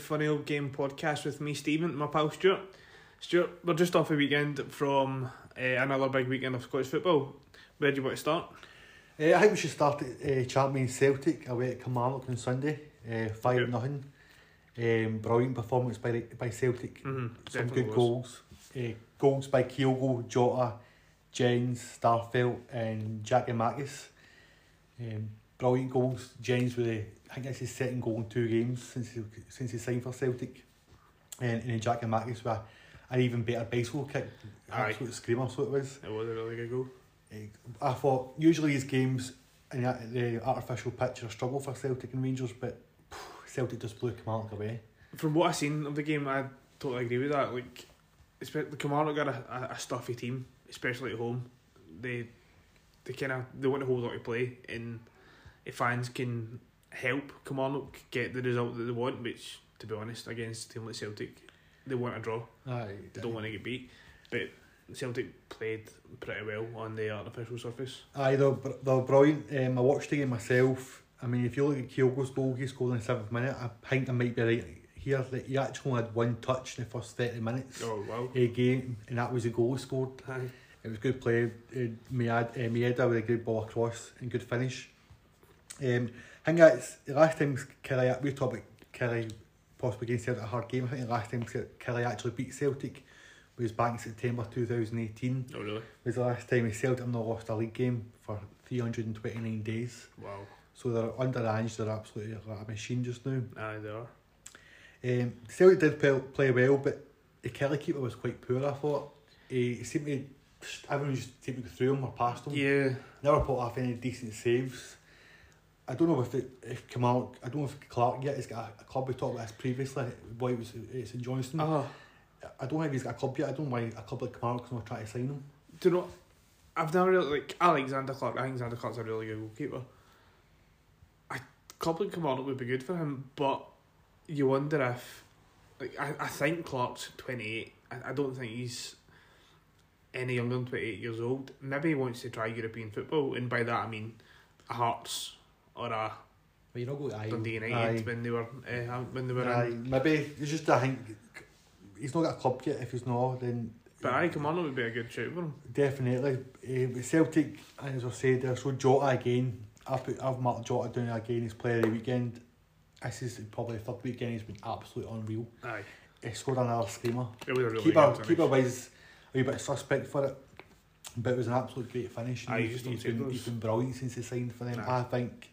Funny Auld Game podcast with me, Stephen, my pal Stuart. Stuart, we're just off a weekend from uh, another big weekend of Scottish football. Where do you want to start? Uh, I think we should start at uh, Champions Celtic away at Kilmarnock on Sunday, uh, 5 Yep. nothing. Um, brilliant performance by by Celtic. Mm-hmm. Some good goals. Uh, goals by Kyogo, Jota, Jenz, Starfelt, and Giakoumakis. Um, brilliant goals. Jenz with a, I think that's his second goal in two games since he, since he signed for Celtic. And, and then and Marcus a, an even better bicycle kick. Aye. Absolute screamer, so it was. It was a really good goal. Eh, I thought usually these games in the, artificial pitch are a struggle for Celtic and Rangers, but phew, Celtic just blew Kilmarnock away. From what I've seen of the game, I totally agree with that. Like, espe- the Kilmarnock got a, a, a stuffy team, especially at home. They they kind of they want to hold on to play, and if fans can help come Kilmarnock get the result that they want, which to be honest, against a team like Celtic, they want a draw. Aye, They don't want to get beat, but Celtic played pretty well on the artificial surface. Aye, they're, br- they're brilliant. Um, I watched the game myself. I mean, if you look at Kyogo's goal, he scored in the seventh minute. I think I might be right here that he actually had one touch in the first 30 minutes Oh wow! the game, and that was a goal he scored. Aye. It was good play. Uh, Miad, uh, Maeda with a good ball across and good finish. Um, I think that's the last time Killie, we talked about Killie possibly against Celtic a hard game. I think the last time Killie actually beat Celtic was back in September 2018. Oh really? It was the last time Celtic not lost a league game for 329 days. Wow! So they're under Ange, they're absolutely like a machine just now. Aye, they are. Um, Celtic did play, play well, but the Killie keeper was quite poor, I thought. He seemed to, everyone just seemed to go through him or past him. Yeah. Never put off any decent saves. I don't know if it, if Kamal, I don't know if Clark yet has got a, a club. We talked about this previously. Why it was at St Johnstone. Oh, I don't know if he's got a club yet. I don't know why a club like Kamal not trying to try to sign him. do you know? I've never really like Alexander Clark. I think Alexander Clark's a really good goalkeeper. I club like Kilmarnock would be good for him, but you wonder if, like, I, I think Clark's twenty eight. I, I don't think he's any younger than twenty eight years old. Maybe he wants to try European football, and by that I mean Hearts or a But you're not going to Dundee United Aye. when they were uh, when they were Aye, in. maybe it's just I think he's not got a club yet. If he's not, then But I Kilmarnock would be a good shout for him. definitely. Uh, Celtic, as I said, they're so Jota again. I've put, I've marked Jota down again as player of the weekend. This is probably the third weekend. He's been absolutely unreal. Aye, He scored another screamer. it was a really keeper good keeper finish. was a wee bit suspect for it, but it was an absolute great finish. Aye, you he's, just he's been those. he's been brilliant since he signed for them. Aye. I think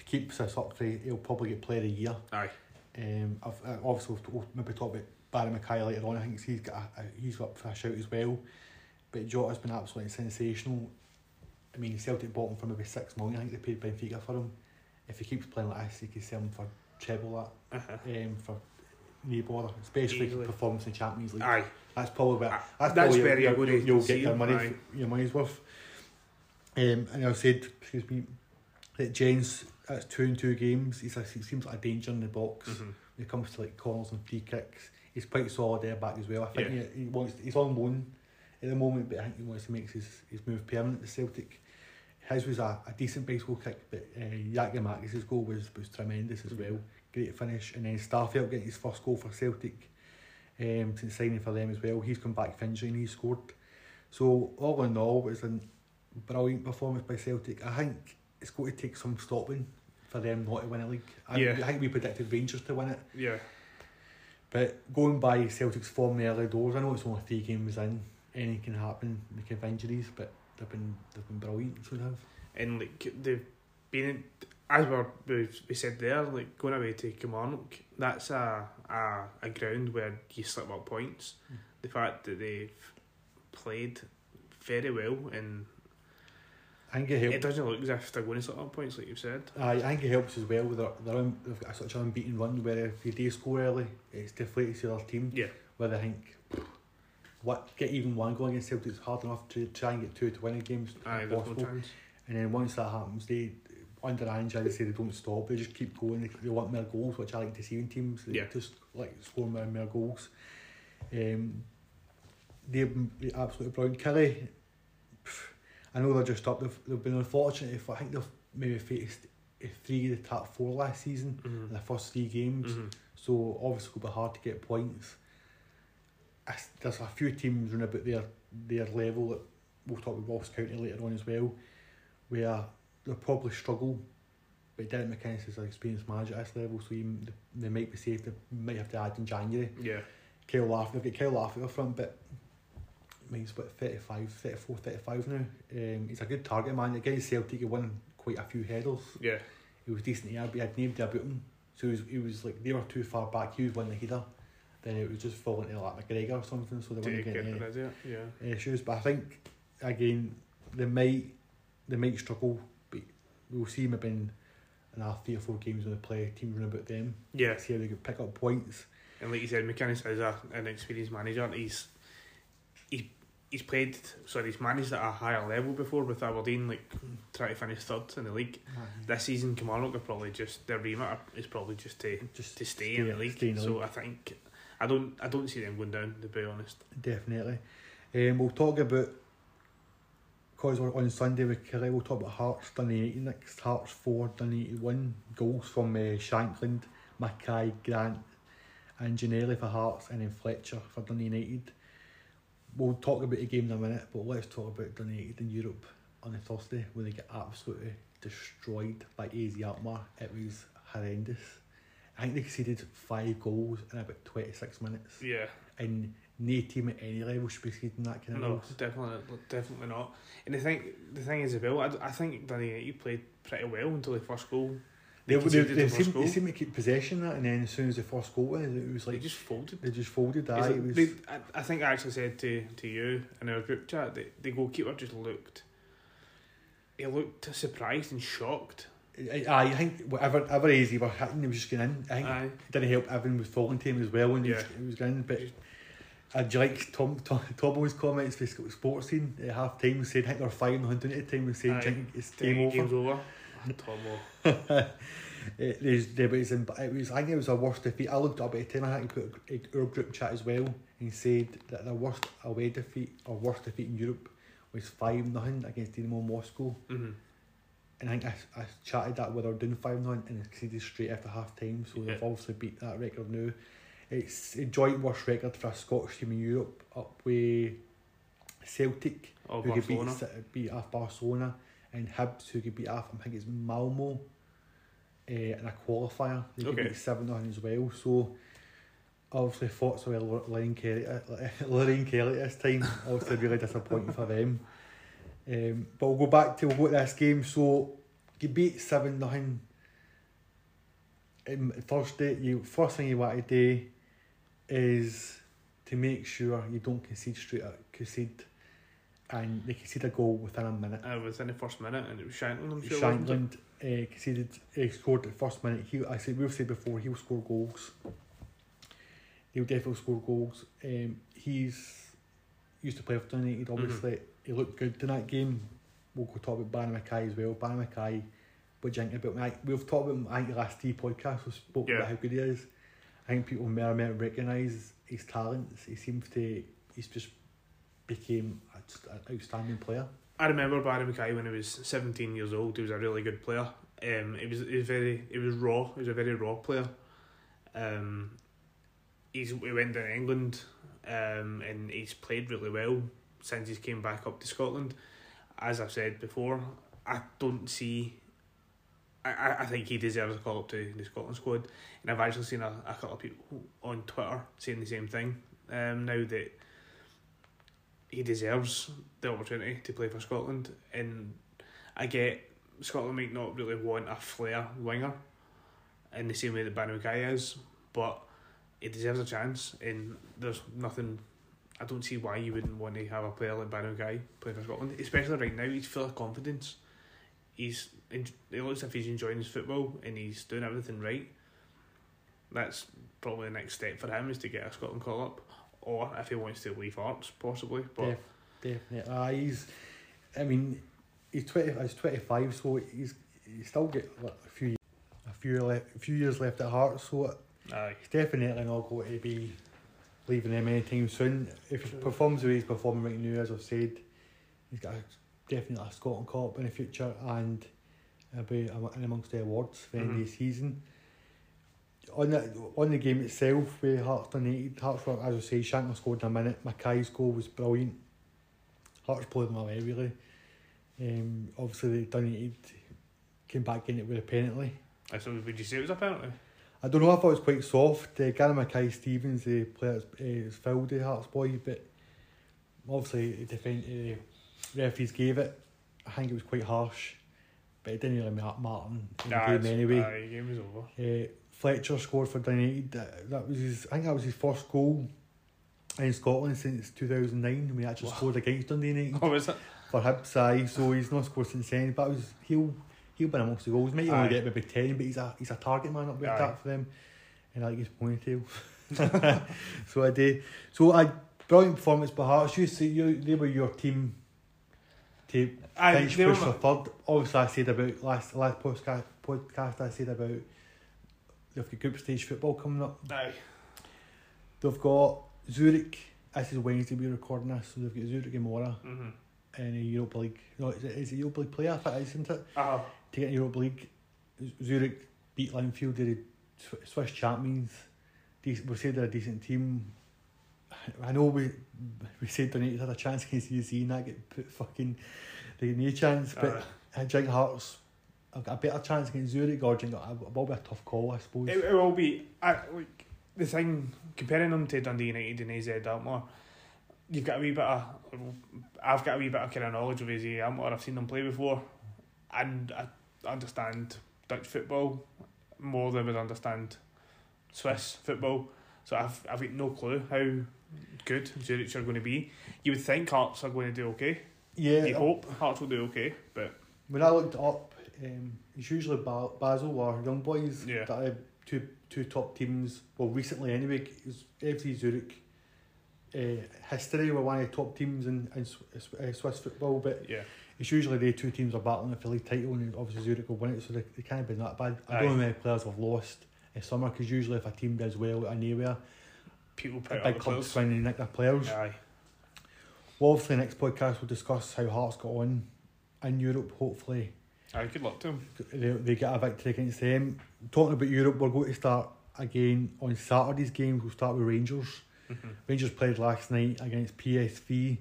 he keeps this up, he'll probably get player of the year. Aye. Um, I've I obviously we'll maybe talk about Barrie McKay later on. I think he's got a, a, he's up for a shout as well. But Jota's been absolutely sensational. I mean, Celtic bought him for maybe six million. I think they paid Benfica for him. If he keeps playing like this, he could sell him for treble that. Uh-huh. Um, for no bother, especially Easily. performance in Champions League. Aye. That's probably where Ah, that's, that's probably where you'll, you'll, you'll get your money aye. your money's worth. Um, and I said, excuse me, that James that's two and two games. He's a, he seems like a danger in the box Mhm. when it comes to like corners and free kicks. He's quite solid there back as well. I think Yeah. he, he wants he's on loan at the moment, but I think he wants to make his, his move permanent to Celtic. His was a, a decent bicycle kick, but uh, Giakoumakis' goal was, was tremendous as well. Great finish, and then Starfelt getting his first goal for Celtic um, since signing for them as well. He's come back from injury and he scored. So all in all, it was a brilliant performance by Celtic. I think it's going to take some stopping for them not to win a league. I, Yeah. I think we predicted Rangers to win it, Yeah. but going by Celtic's form in the early doors, I know it's only three games in. Anything can happen because of injuries, but they've been they've been brilliant. So they have. and like they've been as we we said there, like going away to Kilmarnock, that's a a, a ground where you slip up points. Mm. The fact that they've played very well and I think it it helps. doesn't look as if they're going to slip up points like you've said. I, I think it helps as well. They're, they're un, they've got such an unbeaten run where if you do score early, it's deflated to the other team. Yeah. Where they think, what get even one goal against Celtic is hard enough to try and get two to win a game. Aye, there's no chance. And then once that happens, they under Ange, I say they don't stop. They just keep going. They, they want more goals, which I like to see in teams. They Yeah. Just like score more and more goals. Um, they've been absolutely brilliant. Killie, I know they're just up. They've, they've been unfortunate. If I think they've maybe faced uh, three of the top four last season in Mm-hmm. the first three games. Mm-hmm. So obviously it'll be hard to get points. As- There's a few teams around about their their level that we'll talk about Ross County later on as well, where they'll probably struggle. But Derek McInnes is an experienced manager at this level, so you, they might be safe. They might have to add in January. Yeah. Kyle Laff, they've got Kyle at the front, but I he's what 35, 34, 35 now. Um, he's a good target man. Against Celtic, he won quite a few headers. Yeah. He was decent here, but he had nobody about him. So he was, he was like, they were too far back. He was winning the header. Then it was just falling to like McGregor or something, so they weren't getting any. Yeah. issues. But I think, again, they might they might struggle, but we'll see maybe in, in our three or four games when they play teams run about them. Yeah. See how they can pick up points. And like you said, McInnes is a, an experienced manager. and He's he's played sorry, he's managed at a higher level before with Aberdeen, like trying to finish third in the league. This season Kilmarnock are probably just their remit is probably just to Just to stay, in the league. in the so league. I think I don't I don't see them going down to be honest. Definitely. Um, we'll talk about, because we're on Sunday with Killie, we'll talk about Hearts Dundee next. Hearts 4 Dundee 1. Goals from uh, Shankland, McKay, Grant, and Ginnelly for Hearts, and then Fletcher for Dundee United. We'll talk about the game in a minute, but let's talk about United in Europe on a Thursday when they get absolutely destroyed by AZ Alkmaar. It was horrendous. I think they conceded five goals in about 26 minutes Yeah. and no team at any level should be conceding that kind of No, goals. definitely, definitely not. And the thing, the thing is, well, I, I think Dundee United played pretty well until the first goal. They, they, they, the first seem, they seem to keep possession of that, and then as soon as the first goal went, it was like They just folded. they just folded that. It was, they- I, I think I actually said to, to you in our group chat that the goalkeeper just looked. He looked surprised and shocked. I, I think whatever whatever easy were hitting, he was just going in. I think Aye. it didn't help Evan was falling to him as well when he, was, Yeah. he was going in. But you like Tom, Tom Tobo's comments for Sports Scene at half time saying I think they're five hundred at the time and saying Aye. "Do think it's Game game over. Game's over. Tomo. it, there's, there was, in- it was, I think it was our worst defeat. I looked up at the time, I think put a- our group chat as well, and said that the worst away defeat, or worst defeat in Europe, was 5 nothing against Dynamo Moscow. hmm And I think I, I chatted that with our doing 5 nothing and conceded straight after half time, so they've obviously beat that record now. It's a joint worst record for a Scottish team in Europe, up with Celtic, Of who could beat, beat Barcelona, and Hibs, who could beat off, I think it's Malmo, uh, in a qualifier. They could Okay. beat 7 nothing as well. So, obviously, thoughts of Lorraine Kelly, uh, Lorraine Kelly this time. Obviously, really disappointing for them. Um, but we'll go back to we'll go to this game. So, you beat 7 nothing. Um, Thursday, you first thing you want to do is to make sure you don't concede straight out, concede, and they concede a goal within a minute. Uh, within the first minute, and it was Shankland, I'm sure. it? Shankland uh, conceded, uh, scored the first minute. He, I said we've said before he'll score goals. He'll definitely score goals. Um, he's used to play for United. Obviously, he looked good in that game. We'll go talk about Barrie McKay as well. Barrie McKay, what do you think about him? I- We've talked about him. I think the last three podcasts we spoke Yeah. about how good he is. I think people may or may not recognise his talents. He seems to. He's just became a- just an outstanding player. I remember Barrie McKay when he was 17 years old. He was a really good player. Um, he was he was very he was raw. He was a very raw player. Um, he's he went to England, um, and he's played really well since he's came back up to Scotland. As I've said before, I don't see. I, I- I think he deserves a call up to the Scotland squad, and I've actually seen a, a couple of people on Twitter saying the same thing. Um, now that he deserves the opportunity to play for Scotland, and I get Scotland might not really want a flair winger in the same way that McKay is, but he deserves a chance, and there's nothing. I don't see why you wouldn't want to have a player like McKay play for Scotland, especially right now. He's full of confidence. He's it looks like he's enjoying his football and he's doing everything right. That's probably the next step for him is to get a Scotland call up, or if he wants to leave Hearts, possibly. But Def- definitely. Uh, he's, I mean, he's twenty. He's twenty five, so he's he's still got like, a few a few le- a few years left at heart. So aye. he's definitely not going to be leaving them anytime soon. If he performs the way he's performing right now, as I've said, he's got a, definitely a Scotland Cup in the future and he'll be in amongst the awards for the end of the season. On the on the game itself, with Hearts dominated. Hearts were, as I say, Shankland scored in a minute. McKay's goal was brilliant. Hearts played them away really. Um, obviously they dominated, came back in it with a penalty. Uh, So would you say it was a penalty? I don't know if it was quite soft. Uh, Gary Mackay Stevens, the player, uh, fouled the Hearts boy, but obviously the defend, uh, referees gave it. I think it was quite harsh, but it didn't really matter Martin in the game anyway. Aye, game was over. Uh, Fletcher scored for United. That, was his. I think that was his first goal in Scotland since two thousand nine when he actually Wow. scored against Dundee United Oh, was it? for Hibs. Aye, so he's not scored since then. But was he'll he'll been amongst the goals. Aye. only get maybe ten, but he's a he's a target man up with Aye. that for them. And I like his ponytail. so I did. So I brilliant performance by Hearts. You see, you they were your team. To Aye, finish they were push for third. Obviously, I said about last last podcast podcast. I said about they've got group stage football coming up. Aye. They've got Zurich. This is Wednesday. We're recording this, so they've got Zurich and Mora Mhm. in a Europa League. No, is it, is it Europa League player? I think it is, isn't it? Uh, To get in Europa League, Zurich beat Linfield. They're the Sw- Swiss champions. Dec- We said they're a decent team. I know we we said United had a chance against UC and that get put fucking they get no chance, but uh, I think Hearts got a better chance against Zurich or do you it will be a tough call, I suppose. it, it will be. I, like the thing comparing them to Dundee United and AZ Alkmaar. You've got a wee bit of. I've got a wee bit of kind of knowledge of AZ Alkmaar. I've seen them play before, and I understand Dutch football more than I would understand Swiss football. So I've I've got no clue how good Zurich are going to be. You would think Hearts are going to do okay. yeah, You hope Hearts will do okay, but when I looked up, um, it's usually ba- Basel or Young Boys Yeah. that are two two top teams. Well, recently anyway, FC Zurich. Uh, history were one of the top teams in, in Swiss, uh, football, but yeah, it's usually they two teams are battling for the league title, and obviously Zurich will win it, so they, they can't be that bad. I Aye. don't know how many players have lost in summer because usually if a team does well anywhere, people put big clubs trying to nick their players. Aye, Well, obviously, next podcast we'll discuss how Hearts got on in Europe. Hopefully, aye, good luck to them. they, they get a victory against them. Talking about Europe, we're going to start again on Saturday's game. We'll start with Rangers. Mhm. Rangers played last night against PSV.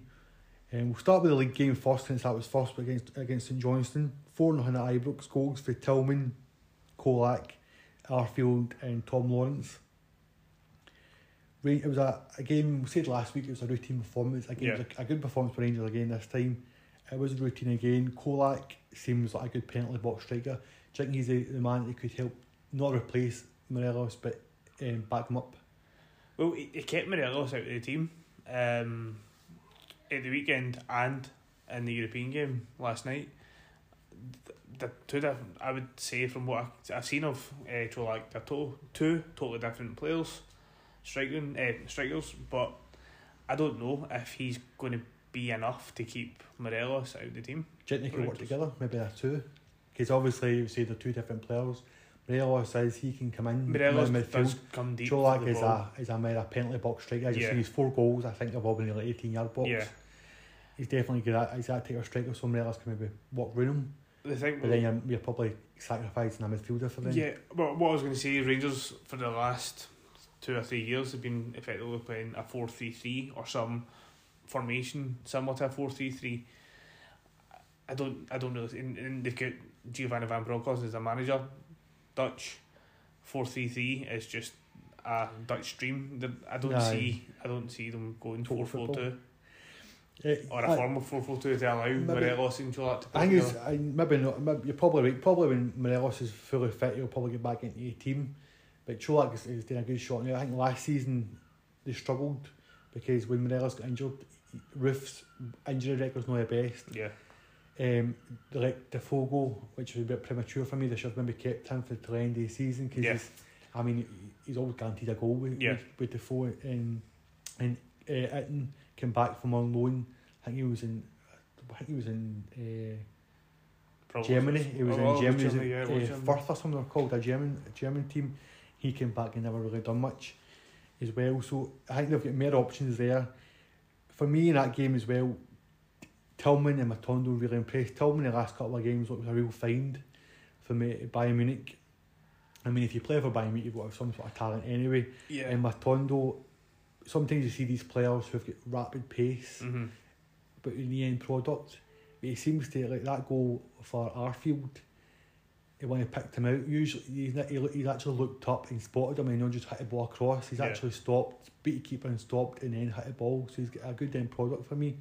And we'll start with the league game first, since that was first against against St Johnstone. 4 0 at Ibrox, goals for Tillman, Colak, Arfield, and Tom Lawrence. It was a, a game, we said last week, it was a routine performance. Again, it was a, a good performance for Rangers again this time. It was routine again. Colak seems like a good penalty box striker. Do think he's the, man that could help not replace Morelos but um, back him up? Well, he, he kept Morelos out of the team um, at the weekend and in the European game last night. The, two different, I would say, from what I've seen of uh, they're to, two totally different players, striking uh, strikers. But I don't know if he's going to be enough to keep Morelos out of the team. Do you think they could work together? Maybe they're two. Because obviously, you say they're two different players. Morelos says he can come in Morelos does midfield. come deep. Colak is ball. a is a mere a penalty box striker. As you Yeah. see, his four goals. I think they've all been in the eighteen yard box. Yeah. He's definitely good at. He's that type of striker. So Morelos can maybe walk round him. The thing, But then you're, you're probably sacrificing a midfielder for them. Yeah, well, what I was going to say, Rangers for the last two or three years have been effectively playing a 4 3 3 or some formation similar to a 4 3 3. I don't, I don't really. And, and they've got Giovanni Van Bronckhorst as a manager, Dutch. 4 3 3 is just a Dutch dream. I don't Aye. see, I don't see them going 4 4 2 Eh, or a I- form of 4 4 2 to allow Maybe- Morelos and to I think it's. I, maybe not. Maybe, you're probably right. Probably when Morelos is fully fit, he'll probably get back into the team. But Colak is, is doing a good shot now. I think last season they struggled because when Morelos got injured, Roofe's injury record's not the best. Yeah, Um, the, like Defogo, which was a bit premature for me, they should have maybe kept him for the end of the season because Yeah. he's, I mean, he's always guaranteed a goal with, Yeah. with, with Defoe and and uh, Itten came back from on loan. I think he was in, I think he was in uh. Germany. He was Oh, in Germany. Germany, yeah, it was uh, Germany. Fürth or something they're called, a German a German team. He came back and never really done much as well. So I think they've got more options there. For me in that game as well, Tillman and Matondo really impressed. Tillman the last couple of games looked a real find for me at Bayern Munich. I mean, if you play for Bayern Munich, you've got some sort of talent anyway. Yeah. And Matondo, sometimes you see these players who've got rapid pace, mm-hmm. but in the end product, it seems to like that goal for Arfield. When he picked him out, usually he, he's actually looked up and spotted him and not just hit the ball across. He's Yeah. actually stopped, beat the keeper and stopped, and then hit the ball. So he's got a good end product for me.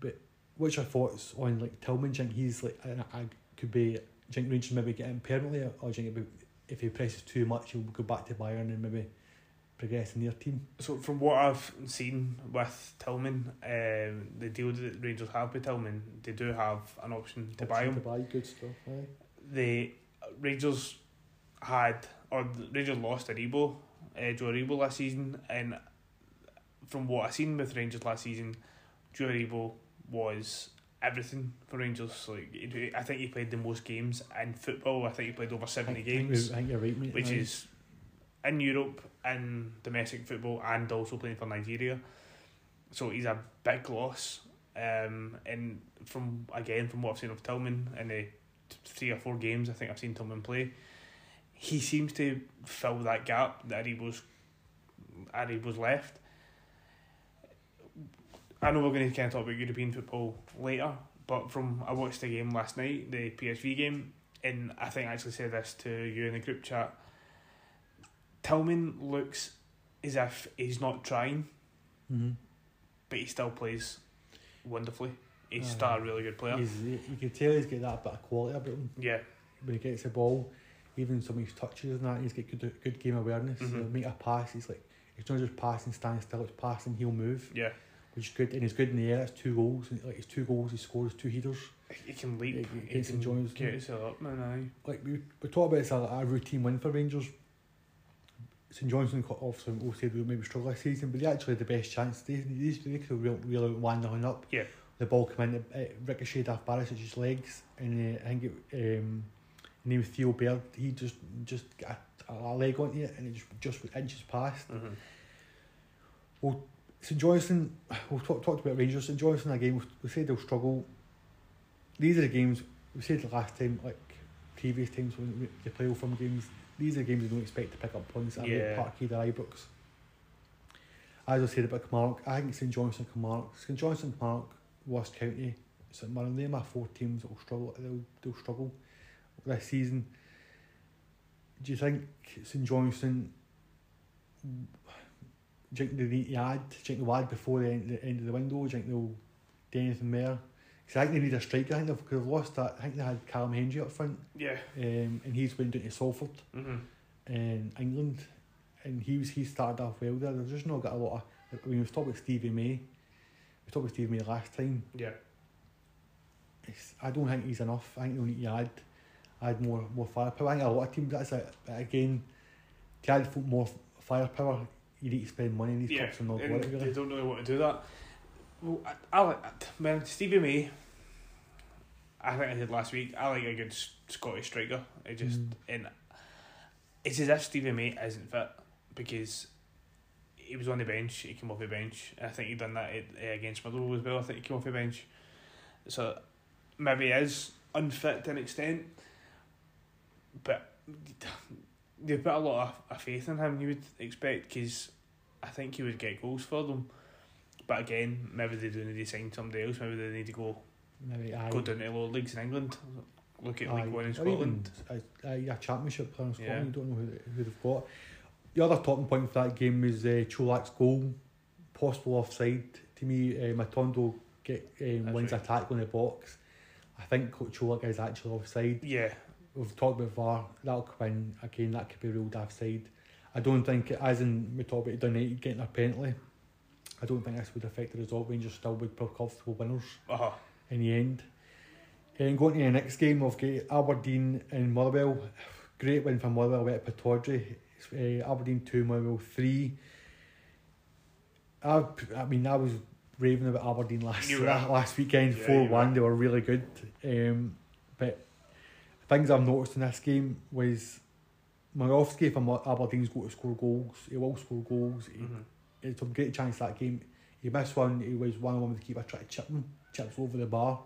But which I thoughts on like Tillman, do you think he's like I, I could be. think Rangers maybe get him permanently, or do you think it'd be- if he presses too much, he'll go back to Bayern and maybe progress in their team. So from what I've seen with Tillman, um, the deal that Rangers have with Tillman, they do have an option to buy him. To buy good stuff. Aye. The Rangers had or the Rangers lost Aribo, uh, Joe Aribo last season, and from what I've seen with Rangers last season, Joe Aribo was everything for Rangers. Like I think he played the most games in football. I think he played over seventy games, I think you're right, mate. which is in Europe in domestic football and also playing for Nigeria. So he's a big loss. Um, and from again from what I've seen of Tillman in the three or four games I think I've seen Tillman play, he seems to fill that gap that he was that he was left. I know we're going to kind of talk about European football later, but from I watched the game last night, the PSV game, and I think I actually said this to you in the group chat. Tillman looks as if he's not trying, Mhm. but he still plays wonderfully. He's Aye. still a really good player. He's, you can tell he's got that bit of quality about him. Yeah, When he gets the ball, even some of his touches and that, he's got good good game awareness. He'll Mhm. make a pass, he's like, it's not just passing, standing still, it's passing, he'll move, yeah. which is good. And he's good in the air, it's two goals. And like, his two goals, he scores two headers. He can leap. He- He, he can us, get himself up, man. Aye. Like, we, we talk about it's a, a routine win for Rangers. St Johnstone cut off some will say they maybe struggle this season, but they actually had the best chance. They, they, they could have real, real one nothing up. Yeah. The ball came in, it ricocheted off Barisic's legs, and uh, I think it, um, name was Theo Bair. He just just got a, a leg onto it, and it just just inches past. Mm-hmm. St Johnstone, we've talk, talked about Rangers. St Johnstone again, we, we said they'll struggle. These are the games we said the last time, like previous times when they play from games. These are the games we don't expect to pick up points at Yeah. Parkhead or Ibrox. As I said about Kilmarnock, I think St Johnstone, Kilmarnock, St Johnstone, Kilmarnock, West County, St Mirren, they're my four teams that will struggle. They'll, they'll struggle this season. Do you think St Johnstone? Do you think they need to add? Do you think they'll add before the end, the end of the window? Do you think they'll do anything there? Because I think they need a striker. I think they've, they've lost that. I think they had Callum Hendry up front, Yeah. um, and he's went down to Salford Mm-hmm. in England, and he was he started off well there. They've just not got a lot of. I mean, we've talked about Stevie May. We talked about Stevie May last time. Yeah. It's, I don't think he's enough. I think they'll need to add, add more more firepower. I think a lot of teams that's it. But again, to add more firepower, you need to spend money. In these Yeah. clubs are not and it they don't really want to do that. Well, I, I like man Stevie May. I think I did last week. I like a good Scottish striker. It just Mm. and it's as if Stevie May isn't fit because he was on the bench. He came off the bench. I think he done that at, uh, against Motherwell as well. I think he came off the bench. So maybe he is unfit to an extent, but they put a lot of, of faith in him. You would expect because I think he would get goals for them. But again, maybe they do need to sign somebody else. Maybe they need to go Maybe go down to the lower leagues in England. Look at. League One in Scotland. even a, a championship player in Scotland. Yeah. You don't know who, who they've got. The other talking point for that game was uh, Colak's goal, possible offside. To me, uh, Matondo get um, wins right. a tackle in the box. I think Colak is actually offside. Yeah, We've talked about VAR. That'll come in again. That could be ruled offside. I don't think, as in we talked about United getting a penalty. I don't think this would affect the result. Rangers still would be comfortable winners uh huh. in the end. And going to the next game, we've got Aberdeen and Motherwell. Great win for Motherwell at Pittodrie. Uh, Aberdeen 2, Motherwell 3. I, I mean, I was raving about Aberdeen last last weekend, Yeah, 4 1. They were really good. Um, but things I've noticed in this game was Miovski from Aberdeen's got to score goals. He will score goals. He, Mm-hmm. it's a great chance that game. He missed one. He was one on one with the keeper trying to chip him, chips over the bar.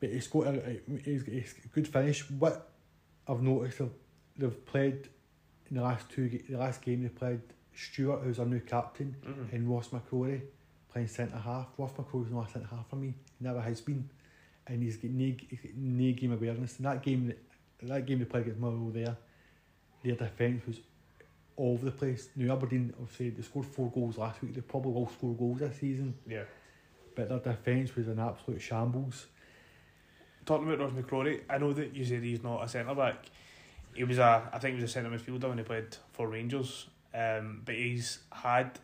But he's got a, he's, he's a good finish. What I've noticed they've played in the last two the last game they played Stewart, who's our new captain, Mhm. and Ross McCrorie playing centre half. Ross McCrorie's not a centre half for me. He never has been, and he's got no, no game awareness. In that game, that game they played against Motherwell there, their defence was all over the place. Now Aberdeen, obviously, they scored four goals last week. They probably will score goals this season, Yeah. but their defence was an absolute shambles. Talking about Ross McCrorie, I know that you said he's not a centre back. He was a, I think he was a centre midfielder when he played for Rangers. Um, but he's had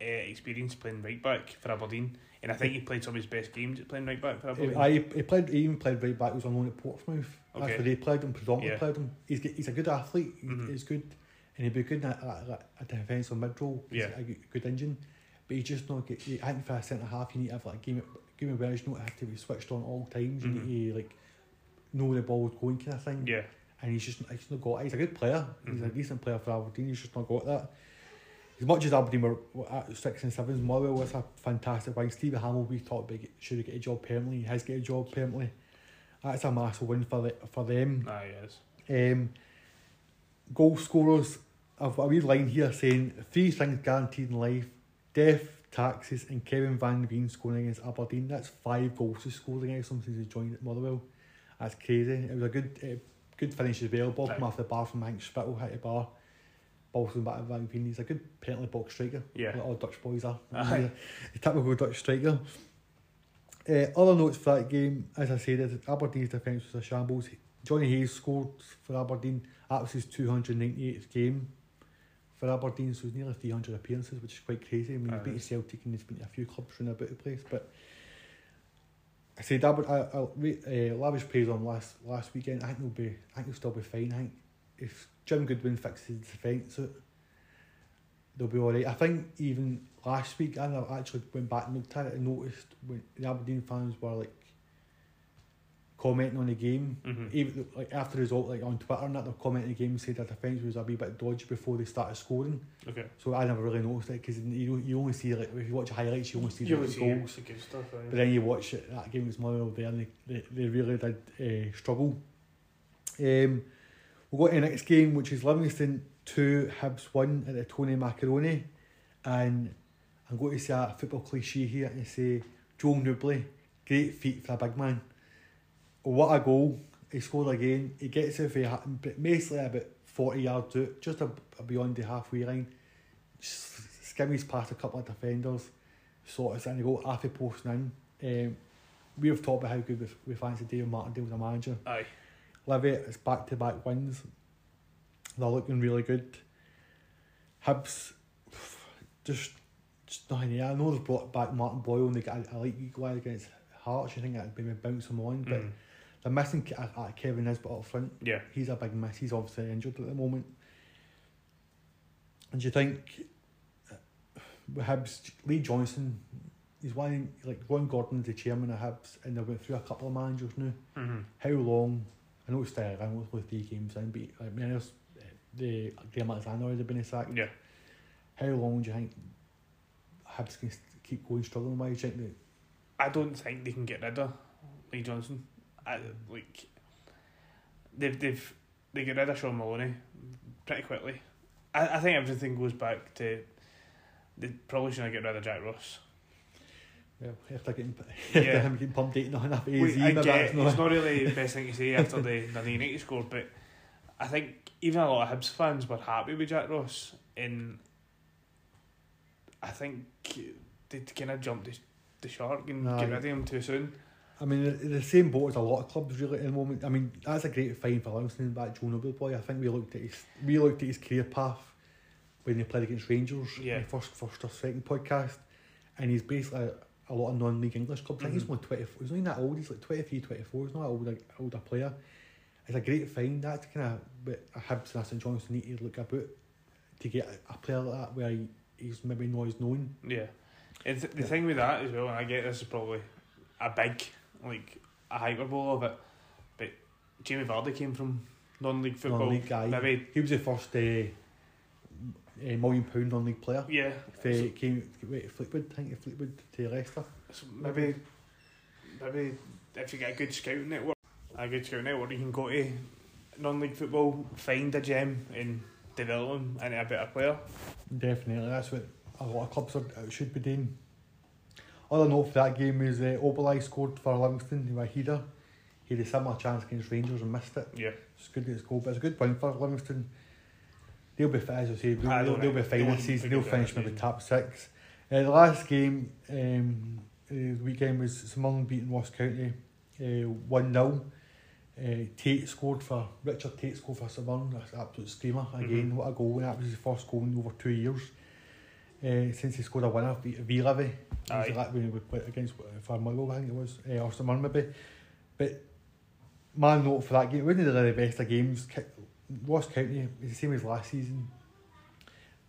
uh, experience playing right back for Aberdeen, and I think he played some of his best games playing right back for Aberdeen. I he played. He even played right back. He was on loan at Portsmouth. That's Okay. where they played him. Predominantly Yeah. played him. He's he's a good athlete. He- Mhm. He's good, and he'd be good in a, a, a defensive mid role. He's Yeah. a good, engine, but he's just not. Get, I think for a centre half, you need to have like a game. Game awareness. You don't have to be switched on all times. You Mhm. need to like know where the ball's going, kind of thing. yeah, And he's just he's not got. it. He's a good player. He's a Mhm. decent player for Aberdeen. He's just not got that. As much as Aberdeen were at six and sevens, Motherwell was a fantastic win. Stevie Hammell, we talked about should he get a job permanently. He has get a job permanently. That's a massive win for the, for them. nah, he is. Um, goal scorers, I've got a wee line here saying three things guaranteed in life: death, taxes, and Kevin Van Veen scoring against Aberdeen. That's five goals he's scored against them since he joined at Motherwell. That's crazy. It was a good, uh, good finish as well. Ball come off the bar from Hank Spittal, hit the bar. Ball from back to Van. He's a good penalty box striker. Yeah. Like all Dutch boys are. Aye. a typical Dutch striker. Uh, other notes for that game, as I said, Aberdeen's defence was a shambles. Johnny Hayes scored for Aberdeen. That was his 298th game for Aberdeen, so it's nearly 300 appearances, which is quite crazy. I mean, he's beaten Celtic and he's been to a few clubs around about the place, but I said Aber- I, I, rate, uh, lavish praise on last last weekend. I think he'll be, I think he'll still be fine. I think if Jim Goodwin fixes the defence, they'll be all right. I think even last week, I actually went back and looked at it and noticed when the Aberdeen fans were like commenting on the game, Mhm. even like after the result, like on Twitter and that, they're commenting on the game, said their defence was a wee bit dodgy before they started scoring. Okay. So I never really noticed it because you you only see like if you watch highlights, you only see You the see goals. the good stuff. aye. But then you watch it, that game was Motherwell there and they, they, they really did uh, struggle. Um, we'll go to the next game, which is Livingston 2, Hibs 1 at the Tony Macaroni. And I'm going to say a football cliche here and say Joe Nouble, great feat for a big man. What a goal. He scored again. He gets it for basically about 40 yards out, just a, a beyond the halfway line. Just skimmies past a couple of defenders sort of and go half a post in. Um, we have talked about how good we, we fancy David Martindale as a manager. Aye. Livy, it's back to back wins. They're looking really good. Hibs, just, just nothing. I know they've brought back Martin Boyle and they got a, a late equaliser against Hearts. You think that'd maybe bounce them on, but Mm. They're missing uh, Kevin Nisbet up front. Yeah. He's a big miss. He's obviously injured at the moment. And do you think uh, with Hibs, Lee Johnson, he's one like Ron Gordon's the chairman of Hibs, and they went through a couple of managers now. Mhm. How long? I know it's there. I know it's three games in, but I mean, there's, the Graham Alexander already been sacked. Yeah. How long do you think Hibs can keep going struggling? Why do you think that? I don't think they can get rid of Lee Johnson. I, like they've they've they get rid of Shaun Maloney pretty quickly. I, I think everything goes back to they probably shouldn't get rid of Jack Ross. Well, if they're getting, Yeah. if they're him getting pumped eight nothing after AZ, I get that's not- it's not really the best thing to say after the the United scored, but I think even a lot of Hibs fans were happy with Jack Ross, and I think they kind of jumped the, the shark and get rid of him too soon. I mean, the same boat as a lot of clubs really at the moment. I mean, that's a great find for Livingston back Joe Nouble boy. I think we looked at his we looked at his career path when he played against Rangers Yeah. in the first first or second podcast, and he's basically a lot of non-league English clubs. I think he's Mhm. only twenty. He's not even that old. He's like 23, 24. He's not an older older player. It's a great find. That's kind of what Hibs and St Johnstone need to look about to get a, a player like that where he, he's maybe not as known. Yeah. And th- the Yeah. thing with that as well, and I get this is probably a big, like, a hyperbole of it, but Jamie Vardy came from non league football. Non-league guy. Maybe, He was the first uh, uh, million pound non-league player. yeah. They So, came wait, Fleetwood, I think Fleetwood to Leicester. so maybe, maybe if you get a good scouting network, a good scouting network, you can go to non-league football, find a gem and develop him into a better player. Definitely, that's what a lot of clubs are, should be doing. Other note for that game is uh, Obileye scored for Livingston, who were header. He had a similar chance against Rangers and missed it. Yeah. It's good that it's goal, but it's a good point for Livingston. They'll be fit, as I say, they'll, Aye, they'll, they'll be fine this season. They'll finish maybe top six. Uh, the last game, um, uh, the weekend was St Mirren beating Ross County uh, 1 0. Uh, Tait scored for, Richard Tait scored for St Mirren, that's an absolute screamer. Again, Mhm. what a goal, that was his first goal in over two years. Uh, since he scored a winner, beat V Levy. Aye. That when we played against uh, I think it was, uh, or St Mirren maybe. But my note for that game, it wasn't really the best of games. Ross County is the same as last season.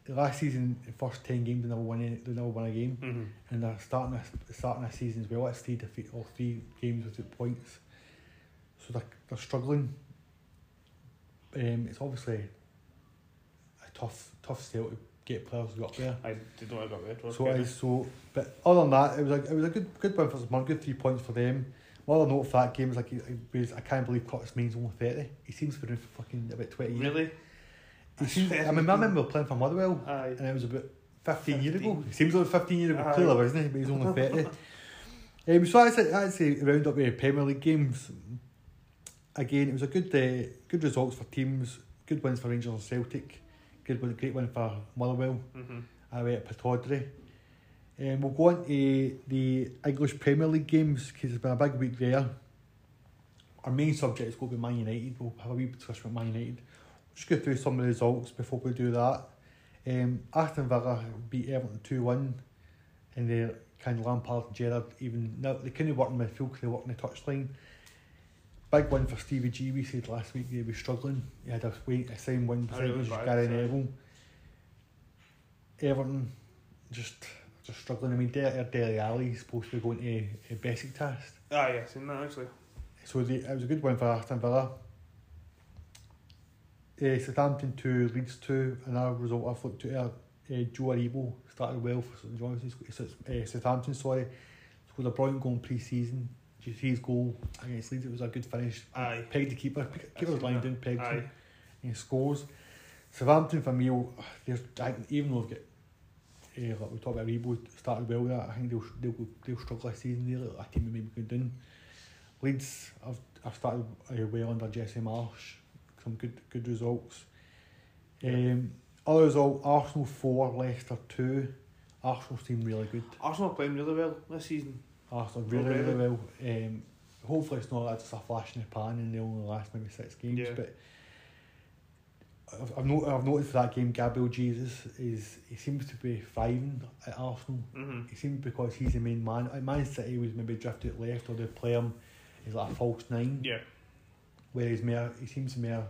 Last season, the first ten games they never won. Any, they never won a game, Mm-hmm. and they're starting this starting this season as well. It's three defeat or three games without points, so they're they're struggling. Um, it's obviously a tough tough sale to get players to go up there. I did not got red. So I so. But other than that, it was a it was a good good win for Smart. Good three points for them. One other note for that game is like was, I can't believe Curtis Main's only thirty. He seems to be for fucking about twenty years. Really? He seems, I mean, I remember playing for Motherwell, Aye. and it was about fifteen, years ago. He seems like fifteen years ago. Clearly, wasn't he? But he's only thirty. um, so that's it. That's say round up with Premier League games. Again, it was a good uh, good results for teams. Good wins for Rangers and Celtic. Good win, great win for Motherwell Mm-hmm. away at Pittodrie. Um, we'll go on to the English Premier League games because it's been a big week there. Our main subject is going to be Man United. We'll have a wee discussion about Man United. We'll just go through some of the results before we do that. Um, Aston Villa beat Everton 2 1 and the kind of Lampard and Gerrard even now they couldn't work in midfield because they work in the touchline. Big win for Stevie G. We said last week they were struggling. He had a, win, a same win percentage as Gary. Neville. Everton just just struggling. I mean, Der Dele Alli is supposed to be going to a Besiktas. Ah, yeah, seen that actually. So the, it was a good win for Aston Villa. Uh, Southampton 2, Leeds 2, another result I've looked at. Uh, Joe Aribo started well for St John's, uh, Southampton, sorry. Scored a brilliant goal in pre season. Did you see his goal against Leeds? It was a good finish. Aye. Pegged the keeper. Keeper was lying down, pegged him, Aye. and he scores. Southampton for me, oh, they're, even though they've got uh, like we talked about Rebo started well there, I think they'll they'll they'll struggle this season. They look like a team that maybe going down. Leeds, I've I've started uh, well under Jesse Marsch. Some good good results. Um, other result: Arsenal four, Leicester two. Arsenal seem really good. Arsenal playing really well this season. Arsenal really really? really well. Um, hopefully it's not just a flash in the pan and they only last maybe six games. Yeah. But I've I've, not, I've noticed that game Gabriel Jesus is he seems to be thriving at Arsenal. Mm-hmm. He seems because he's the main man. At Man City was maybe drifted left or they play him as like a false nine. Yeah. Whereas Mayor, he seems to Mayor,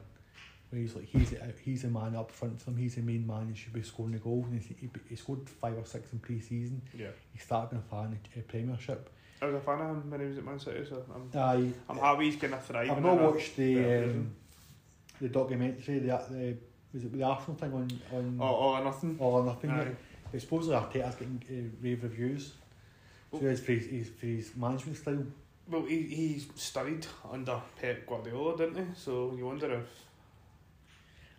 where he's like he's the- he's the man up front for him. He's the main man. He should be scoring the goals. And he, he, he scored five or six in pre-season. Yeah. He started being a fan of the Premiership. I was a fan of him when he was at Man City, so I'm, I I'm happy he's kind of thriving. I've not watched the um, the documentary. The, the was it the Arsenal thing on on Oh, all or nothing. All or Nothing? Aye. yet? But supposedly Arteta's getting uh, rave reviews. So Oh. it's for his, his, for his management style. Well, he he studied under Pep Guardiola, didn't he? So you wonder if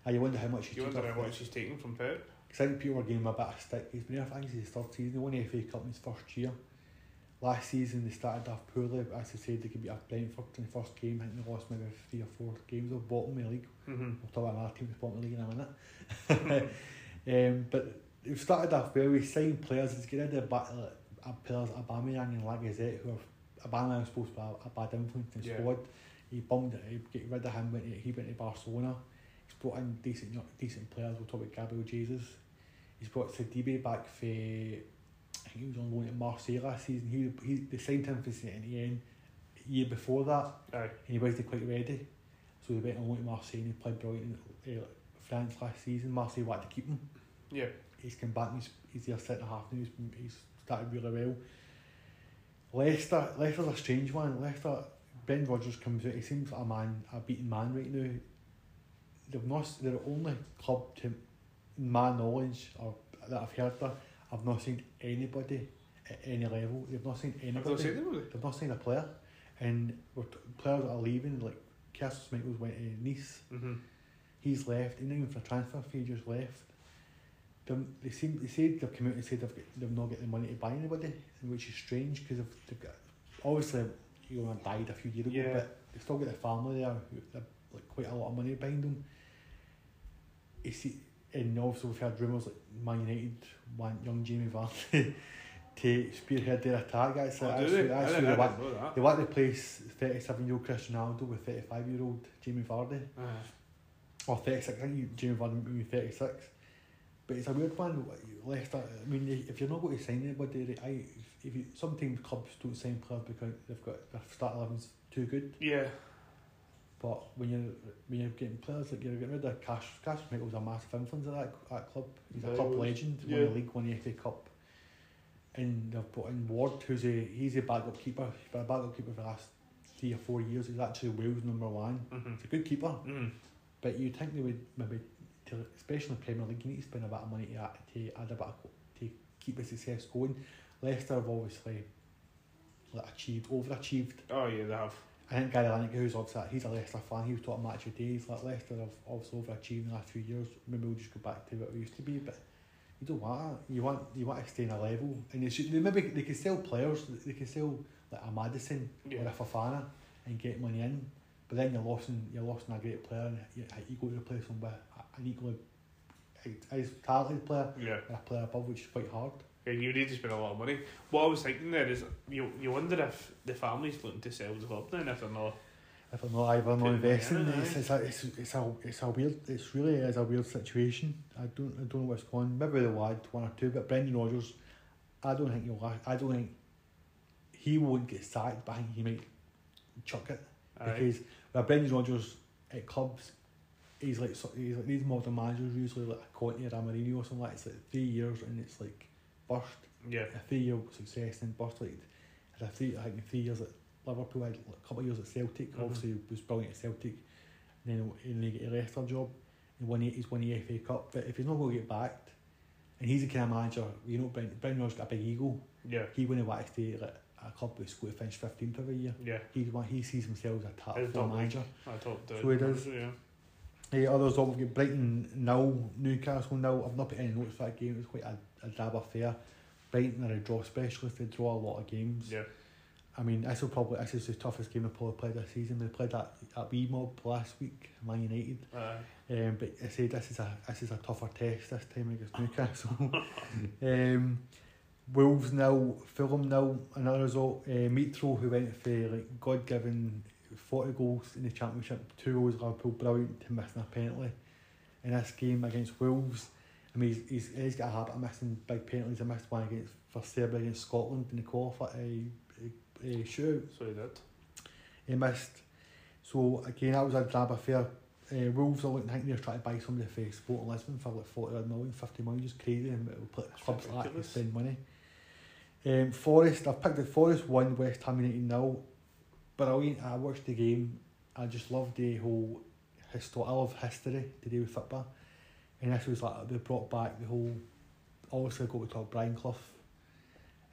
I you wonder how much he you wonder how much he's taking from Pep. Because I think people are giving him a bit of stick. He's been there, I think it's his third season. He won the FA Cup in his first year. Last season they started off poorly, but as I said, they could beat up Brentford in the first game. I think they lost maybe three or four games of bottom of the league. Mm-hmm. We'll talk about another team that's bottom of the league in a minute. um, but they've started off well. We signed players. It's getting rid of ba- like, uh, players Aubameyang and Lacazette, who are Aubameyang was supposed to be a, a bad influence in the Yeah. squad. He bummed it. He get rid of him. Went to, he went to Barcelona. Brought in decent decent players. We'll talk about Gabriel Jesus. He's brought Saliba back for. I think he was on loan at Marseille last season. He he they signed him for Saint Etienne year before that Aye. and he wasn't quite ready. So he went on loan to Marseille and he played brilliant in uh, France last season. Marseille wanted to keep him. Yeah. He's come back and he's, he's there centre half and he's, he's started really well. Leicester, Leicester's a strange one. Leicester, Ben Rodgers comes out, he seems like a man, a beaten man right now. They've not, they're the only club to my knowledge or that I've heard of, I've not seen anybody at any level. They've not seen anybody. anybody? They've not seen a player, and we're t- players that are leaving like Castle Michaels went to Nice. Mhm. He's left, and even for transfer fee, just left. They, they seem they said they've come out and said they've got, they've not got the money to buy anybody, which is strange because they've, they've got obviously you know died a few years ago, Yeah. but they still got the family there, who have like quite a lot of money behind them. You see, and also we've heard rumours like Man United want young Jamie Vardy to spearhead their attack. That's, Oh, that's, they? who- that's I who they want. that. They want to replace 37 year old Cristiano Ronaldo with 35 year old Jamie Vardy. Uh, Or 36, I think Jamie Vardy might be 36. But it's a weird one. Leicester, I mean, if you're not going to sign anybody, I, if you, sometimes clubs don't sign players because they've got their start 11's too good. yeah. But when you're when you're getting players like you're getting rid of Cash, Kasper Schmeichel's a massive influence at that, that club. He's a Very club legend, won the league, won the FA Cup. And they've brought in Ward, who's a he's a backup keeper. He's been a backup keeper for the last three or four years. He's actually Wales number one. Mhm. He's a good keeper. Mhm. But you'd think they would maybe, to, especially in the Premier League, you need to spend a bit of money to, add- to add a bit of, to keep the success going. Leicester have obviously like, achieved, overachieved. Oh yeah, they have. I think Gary Lineker, who's obviously he's a Leicester fan, he was talking match of days. Like Leicester have obviously overachieved in the last few years. Maybe we'll just go back to what we used to be, but you don't want that. You want you want to stay in a level, and they should, they maybe they can sell players. They can sell like a Maddison or a Fofana and get money in. But then you're losing you're lost in a great player, and you, you go to replace him with an equally as talented player, Yeah. and a player above, which is quite hard. Yeah, you need to spend a lot of money. What I was thinking there is, you you wonder if the family's looking to sell the club then if they're not. If I'm not either not investing, in it, it's, it's, a, it's, it's a it's a weird it's really is a weird situation. I don't I don't know what's going. on. Maybe they'll add one or two, but Brendan Rodgers, I don't think he'll. I don't think he won't get sacked, but I think he might chuck it because with Brendan Rodgers at clubs, he's like so- he's like these modern managers usually like a Conte or a Mourinho or something like it's like three years and it's like burst Yeah. a three year success and burst like had a three I think three years at Liverpool, had a couple of years at Celtic, Mhm. obviously was brilliant at Celtic, and then he get a Leicester job and won he's won the FA Cup. But if he's not to get backed, and he's the kind of manager, you know, Brendan, Brendan Rodgers got a big ego. Yeah. He wouldn't want to stay like a club that's going to finish fifteenth every year. Yeah. He's one. He sees himself as a top four top manager. I talked to So it is. Yeah. Uh, others got Brighton nil, Newcastle nil. I've not put any notes for that game. It was quite a, a drab affair. Brighton are a draw specialist. They draw a lot of games. Yeah. I mean, this will probably this is the toughest game they've probably played this season. They played that at B Mob last week, Man United. Aye. Um, but I say this is a this is a tougher test this time against Newcastle. um, Wolves nil, Fulham nil. Another result. Uh, Mitro, who went for like God given forty goals in the championship, two goals Liverpool, brilliant to missing a penalty in this game against Wolves. I mean, he's, he's, he's got a habit of missing big penalties. I missed one against for Serbia against Scotland in the qualifier uh, uh, shootout So he did. he missed. So again, that was a drab affair. Uh, Wolves are looking, I think they're trying to buy somebody for Sporting Lisbon for like 40 odd million, 50 million, just crazy. And it'll put clubs like that to spend money. Um, Forest, I've picked the Forest one, West Ham United nil. Brilliant. I I watched the game. I just loved the whole history. I love history to do with football. And this was like, they brought back the whole, obviously got to talk Brian Clough.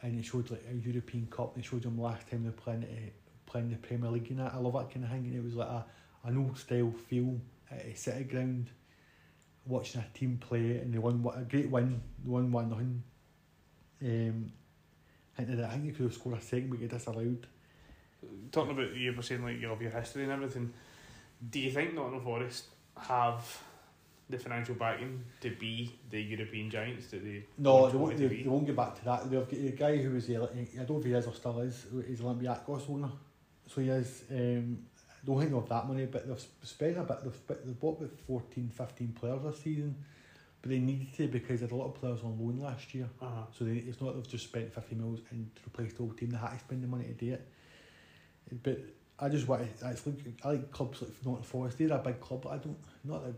And it showed like a European Cup. And it showed them last time they were playing it playing the Premier League and that. I love that kind of thing. And it was like a, an old style feel at a city ground, watching a team play and they won a great win. They won one nothing. Um, I they, I think they could have scored a second, but get disallowed. Talking about you were saying like you love your history and everything. Do you think Nottingham Forest have the financial backing to be the European giants that they No, they won't. They, they won't get back to that. They've got the guy who was the I don't know if he is or still is. He's Olympiacos owner, so he is. Um, I don't think they have that money, but they've spent a bit. They've, they've bought about 14, 15 players this season, but they needed to because they had a lot of players on loan last year. Uh-huh. So they, it's not they've just spent 50 mils and replaced the whole team. They had to spend the money to do it. But I just want to, I, think, I like clubs like Nottingham Forest. They're a big club, but I don't, not like,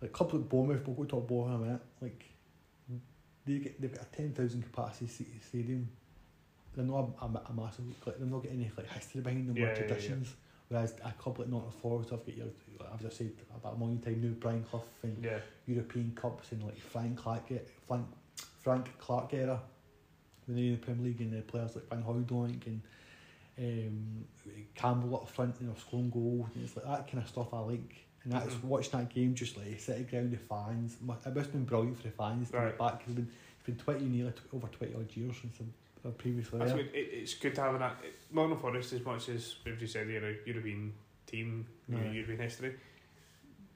like clubs like Bournemouth, we'll go talk Bournemouth in a minute. Like, they get, they've got a 10,000 capacity sta- stadium. They're not a, a, a massive, like, they're not getting any like, history behind them Yeah, or yeah, yeah. traditions. Whereas a club like Nottingham Forest, I've got your, like I've just said about a million time new Brian Clough and Yeah. European Cups and like Frank Clark, Frank, Frank Clark era when they were in the Premier League and the players like Van Hooijdonk and um, Campbell up front, you know, scoring goals, and it's like that kind of stuff I like. And that's Mhm. watching that game just like sit at ground, the fans. It must have been brilliant for the fans to Right. get back. 'cause It's been, it's been 20, nearly over 20 odd years since I've, I've previously That's there. good. It, it's good to have it- Nottingham Forest as much as we've just said they're a European team, know, European history.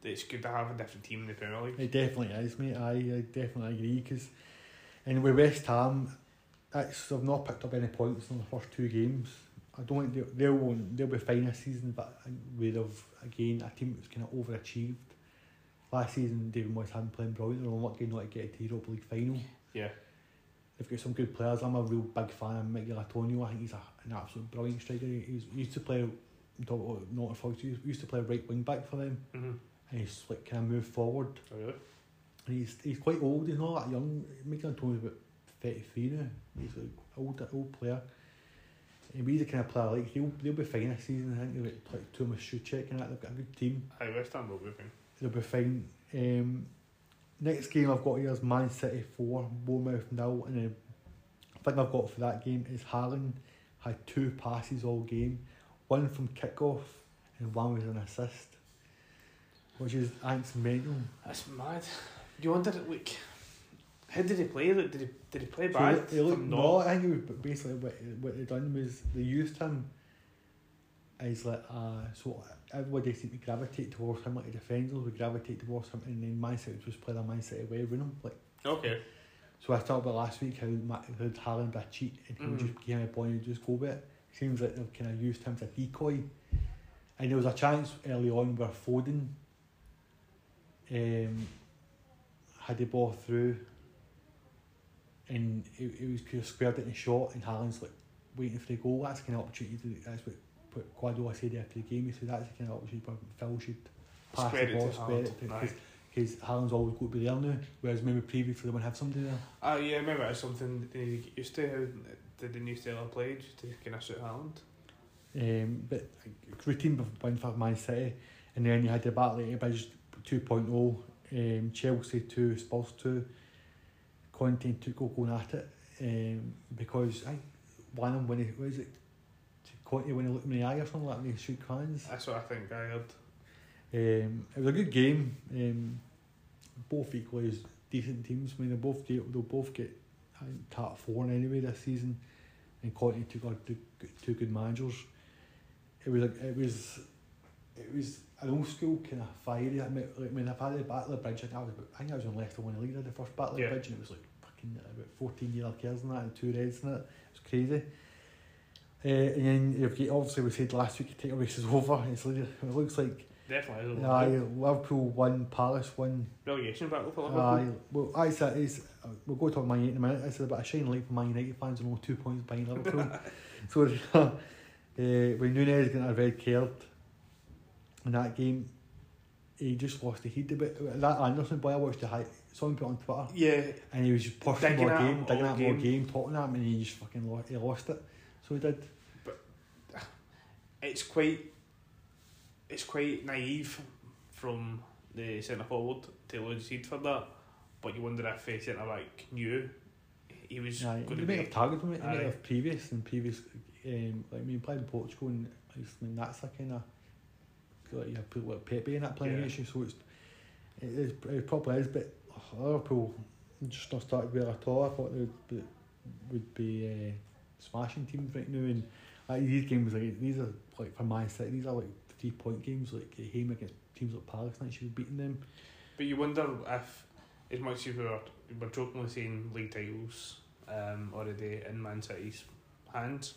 It's good to have a different team in the Premier League. It definitely is, mate. I, I definitely agree. Cause, and with West Ham, it's, they've not picked up any points in the first two games. I don't think they'll, they'll, they'll be fine this season, but where they've, again, a team that's kind of overachieved. Last season, David Moyes hadn't playing brilliant. They were lucky not to get to the Europa League final. Yeah. They've got some good players. I'm a real big fan of Michail Antonio. I think he's a, an absolute brilliant striker. He, he's, he used to play, I'm talking about Nottingham Forest, he used to play right wing back for them. Mm-hmm. And he's like kind of moved forward. Oh, really? And he's he's quite old. He's not that young. Michail Antonio's about thirty three now. He's like old old player. And he's the kind of player like they'll they'll be fine this season. I think they've got like Tomáš Souček and that. They've got a good team. I West Ham will be fine. They'll be fine. Um, next game I've got here is Man City four, Bournemouth nil, and then the thing I've got for that game is Haaland had two passes all game, one from kickoff and one was an assist, which is ants think's mental. That's mad. Do you wonder, like, how did he play? Did he did he play bad? they look, from no, not? I think it was basically what what they done was they used him as like uh so everybody seemed to gravitate towards him like the defenders would gravitate towards him and then Man City would just play the Man City way around him like Okay. so I talked about last week how how Haaland a cheat and he would Mhm. just give him a ball and just go with it. Seems like they've kind of used him as a decoy. And there was a chance early on where Foden um, had the ball through and it, it was kind of squared it in the shot and Haaland's like waiting for the goal. That's the kind of opportunity to, that's what, what Guardiola said after the game. He said that's the kind of opportunity where Phil should pass Square the ball, to square it to- Aye. because Haaland's always got to be there now, whereas maybe previously they wouldn't have somebody there. Uh, yeah, maybe that's something they need to get used to, how the, the new style of play, just to kind of suit Haaland. Um, but like, routine win for Man City, and then you had the battle at Ibis 2.0, um, Chelsea 2, Spurs 2, Conte and Tuchel going at it, um, because I one of them when he, what is it, Conte when he looked in the eye or something like that, and they shook hands. That's what I think I heard. Um, it was a good game. Um, both equally as decent teams. I mean, they both they'll both get top four in anyway this season, and Conte took on two, two good managers. It was like it was it was an old school kind of fiery. I mean, like, when I've had the Battle of the Bridge, I think I was I think I was on league. I had the first Battle of Yeah. the Bridge, and it was like fucking about fourteen year old kids and that, and two reds in it. It was crazy. Uh, and then you've got, obviously we said last week title race is over. It's it looks like Definitely. Aye, Liverpool won, Palace won. Relegation battle for Liverpool. Aye, well, I said is we'll go talk Man United in a minute. It's a bit of shining light for Man United fans and only two points behind Liverpool. so uh, when Nunez got a red card in that game, he just lost the heat a bit. That Andersen boy, I watched the high. Someone put on Twitter, Yeah, and he was just pushing Digging more game, digging at more game. game, talking at him, and he just fucking lost. He lost it. So he did. But it's quite it's quite naive from the centre forward to concede for that. But you wonder if the centre back knew he was Aye, going he to might be. have targeted him. He might Aye. have previous and previous. Um, like I mean, played in Portugal, and I mean that's a kind of like you have people like Pepe in that playing Yeah. against you, so it's it, is, it probably is. But oh, Liverpool just not started well at all. I thought they would be, would be uh, smashing teams right now, and like, these games like these are like for Man City. These are like three point games. Like home against teams like Palace, and should be beating them. But you wonder if, as much as we were, we were jokingly saying league titles um, already in Man City's hands,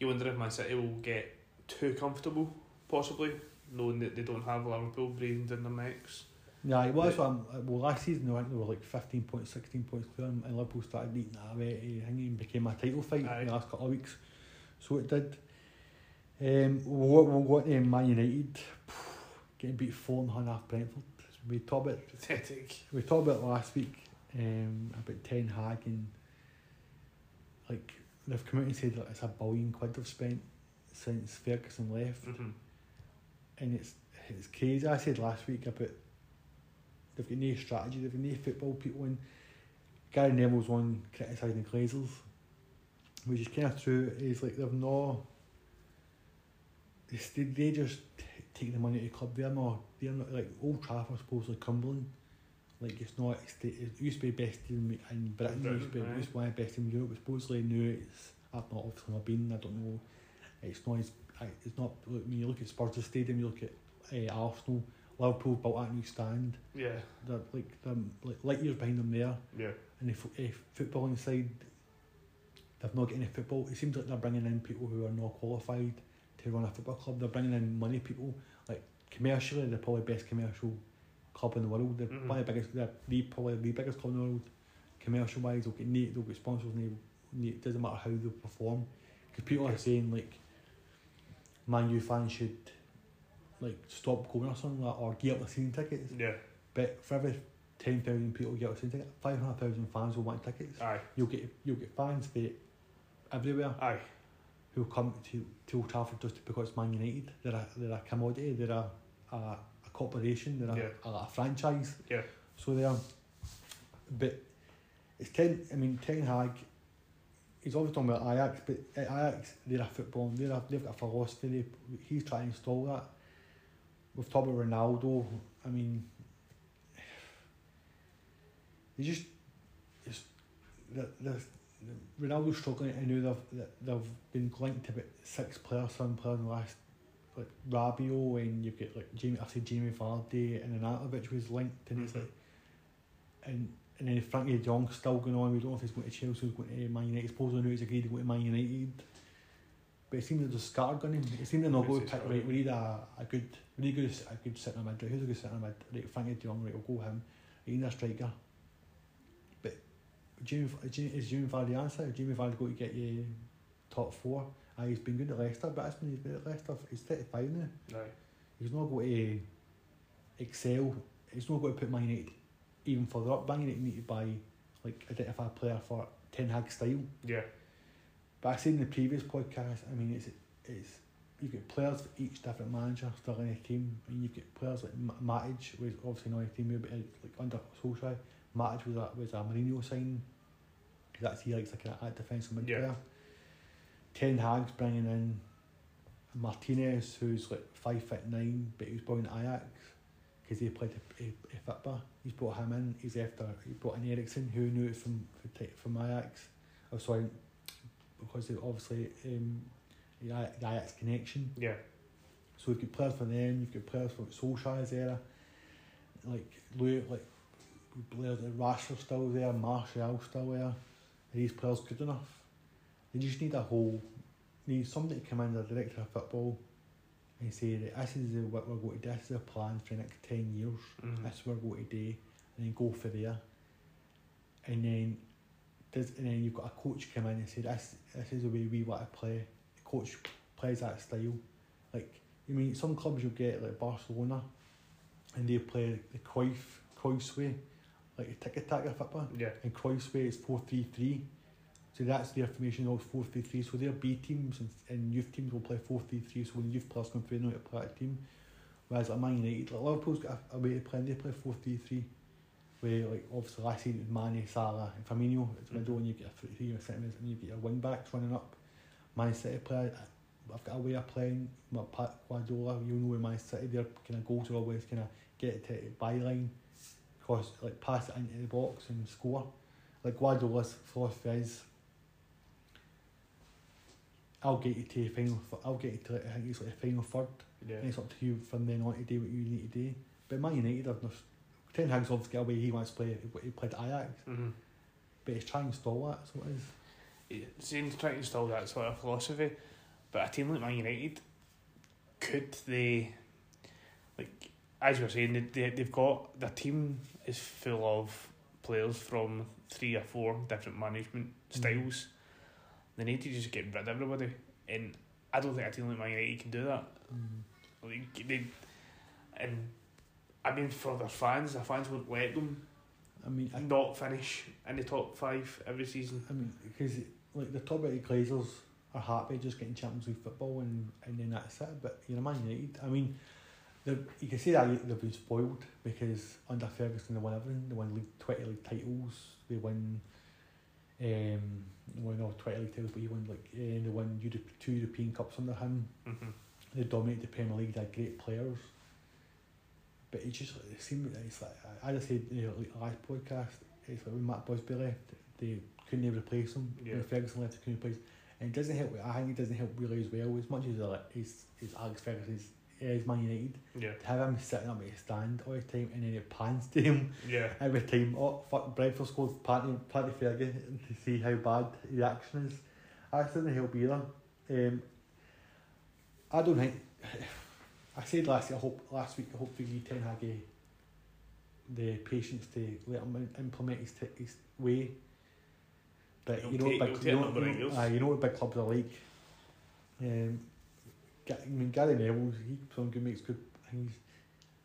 you wonder if Man City will get too comfortable, possibly, knowing that they don't have Liverpool breathing down their necks. Yeah, it was. Um, well, last season I think they were like 15 points, 16 points clear, and and Liverpool started eating that away. It became a title fight Aye. in the last couple of weeks. So it did. Um, we'll, we'll go to Man United getting beat four and a half Brentford. We talked about Pathetic. we talked about last week um, about Ten Hag and like they've come out and said that it's a billion quid they've spent since Ferguson left Mm-hmm. And it's it's crazy. I said last week about they've got no strategy, they've got no football people, and Gary Neville's on criticising the Glazers, which is kind of true, is like they've no. They, they just t- take the money to the club. They're not. They're not like Old Trafford, supposedly Cumberland. Like it's not. It's it used to be best team in Britain. It used to be, it used to be one of the best teams in Europe. Supposedly now it's. I've not obviously not been. I don't know. It's not. As, it's not. When you look at Spurs Stadium, you look at uh, Arsenal. Liverpool built that new stand. Yeah. They're like they're like light years behind them there. Yeah. And if fo- uh, footballing side, they've not got any football. It seems like they're bringing in people who are not qualified to run a football club. They're bringing in money people. Like commercially, they're probably best commercial club in the world. They're Mhm. one of the biggest. They're the probably the biggest club in the world. Commercial wise, they'll get neat. They'll get sponsors. And they, it doesn't matter how they perform. Because people are saying like, Man U fans should like stop going or something like, or get up the season tickets. Yeah. But for every ten thousand people get a season ticket, five hundred thousand fans will want tickets. Aye. You'll get you'll get fans for everywhere Aye. who come to, to Old Trafford just because it's Man United. They're a they're a commodity. They're a a, a corporation. They're a, Yeah. a, a franchise. Yeah. So they are. But it's ten. I mean Ten Hag. He's always talking about Ajax, but at Ajax they're a football. They're a, they've got a philosophy. They, he's trying to install that. We've talked about Ronaldo. I mean, they just, it's, the, the, Ronaldo's struggling. I know they've they've been linked to about six players, seven players in the last like Rabiot and you get like Jamie. I said Jamie Vardy and Arnautovic was linked, and it's Mhm. like, and and then Frenkie De Jong's still going on. We don't know if he's going to Chelsea, he's going to Man United. Supposedly now he's agreed to go to Man United. But it seems they're just him. It seems they're not going to pick right. We need a, a good, we need a good, a good centre mid. Right, who's a good centre mid? Right, Frenkie De Jong. Right, we'll go him. We need a striker. But Jamie, is Jamie Vardy the answer? Is Jamie Vardy going to get you top four? Aye, he's been good at Leicester, but that's when he's been at Leicester. He's thirty five now. Aye. He's not going to excel. He's not going to put Man United even further up. Man you need to buy, like, identify a player for Ten Hag style. Yeah. But I said in the previous podcast, I mean, it's it's you've got players for each different manager still in a team. I mean, you've got players like Ma- Matic, was obviously not a team, but like under Solskjaer, Matic was a, was a Mourinho sign. That's he likes like a, a defensive mid Yeah. player. Ten Hag's bringing in Martinez, who's like five foot nine, but he was born at Ajax because he played a, a, a football. He's brought him in. He's after he brought in Eriksen, who knew it from from, from Ajax. Oh, sorry, because obviously um, the the Ajax connection. Yeah. So we've got players for them. You've got players for Solskjaer's era, like Louis, like players like Rashford still there, Martial still there. Are these players good enough? They just need a whole, need somebody to come in, the director of football, and say that this is the, what we're going to do. This is a plan for the next ten years. Mhm. This is what we're going to do, and then go for there. And then, does and then you've got a coach come in and say this this is the way we want to play. The coach plays that style. Like I mean, some clubs you'll get like Barcelona, and they play the Cruyff Cruyff's way, like a tiki taka football. Yeah. And Cruyff's way is four three three. So that's their formation of four three three. So their B teams and, and youth teams will play four three three. So when youth players come through, they know how to play team. Whereas like Man United, like Liverpool's got a, a way to play, and they play four three three. Where like obviously last season it was Mane, Salah, and Firmino. It's middle, mm. and you get a three or mids, and you get your wing backs running up. Man City play. Uh, I've got a way of playing. My Pat Guardiola, you know, with Man City, their kind of goals are always kind of get it to the byline, cross like pass it into the box and score. Like Guardiola's philosophy is, I'll get you to the final. th- I'll get you to I think it's like the final third. Yeah. And it's up to you from then on to do what you need to do. But Man United, I've not. Ten Hag's obviously got a way he wants to play. He played Ajax, Mhm. but he's trying to stall that. So it is. It seems trying to install that sort of philosophy, but a team like Man United, could they, like as you were saying, they, they they've got their team is full of players from three or four different management Mhm. styles. They need to just get rid of everybody, and I don't think a team like Man United can do that. Mm. Like they, and I mean for their fans, their fans won't let them I mean, I, not finish in the top five every season. I mean, because like the top eight Glazers are happy just getting Champions League football and, and then that's it. But you know, Man United, I mean, you can say that they've been spoiled because under Ferguson they won everything. They won league, twenty league titles. They won Um, won all twenty league titles, but he won like uh, they won Europe, two European Cups under him. Mm-hmm. They dominated the Premier League. They had great players, but it just it seemed it's like I just said you know, like last podcast. It's like when Matt Busby left, they couldn't even replace him. Yeah. When Ferguson left, they couldn't replace. And it doesn't help. I think it doesn't help really as well. As much as uh, he's, he's Alex Ferguson is, Man United, Yeah. to have him sitting up at his stand all the time and then it pans to him Yeah. every time. Oh fuck! Brentford scored Paddy Paddy Ferguson to see how bad the action is. I doesn't help either. Um, I don't think. I said last I hope last week. I hope Viggy Ten Hag eh, the patience to let him implement his, t- his way. But you know, take- big, you know, you know, aye, you know what big clubs are like. Um, I mean Gary Neville, he some good makes good things.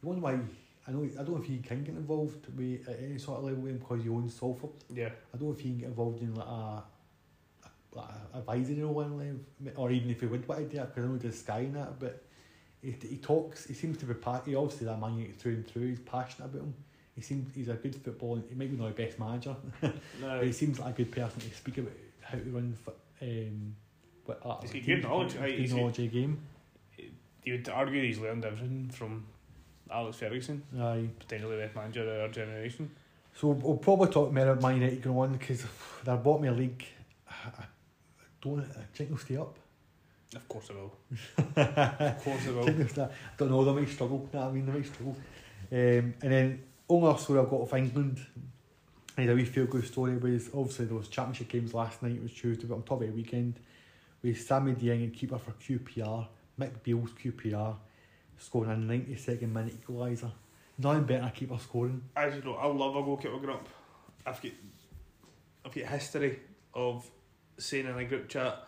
You wonder why? I know I don't know if he can get involved with at any sort of level with him because he owns Salford. Yeah. I don't know if he can get involved in like a, a like a advisory role in life, or even if he would want to do it, because I know he does Sky and that, but he, he talks, he seems to be, pa- he obviously that man United through and through, he's passionate about him. He seems, he's a good footballer, he might be not the best manager, No. but he seems like a good person to speak about how to run um, what, uh, He's got teams, good knowledge, good knowledge of game. You would argue he's learned everything from Alex Ferguson, Aye. potentially the best manager of our generation. So we'll probably talk more about Man United going on because they're bottom of the league. I don't I think they'll stay up. Of course I will. Of course I will. think they'll stay, I don't know, they might struggle. You know I mean, they might struggle. Um, and then only story I've got of England. I had a wee feel good story was obviously those championship games last night. It was Tuesday, but on top of the weekend, with Seny Dieng, keeper for QPR, Mick Beale's QPR, scoring a 92nd minute equaliser. Nothing better keeper scoring. As you know, I love a goalkeeper growing up. I've got, I've got history of saying in a group chat,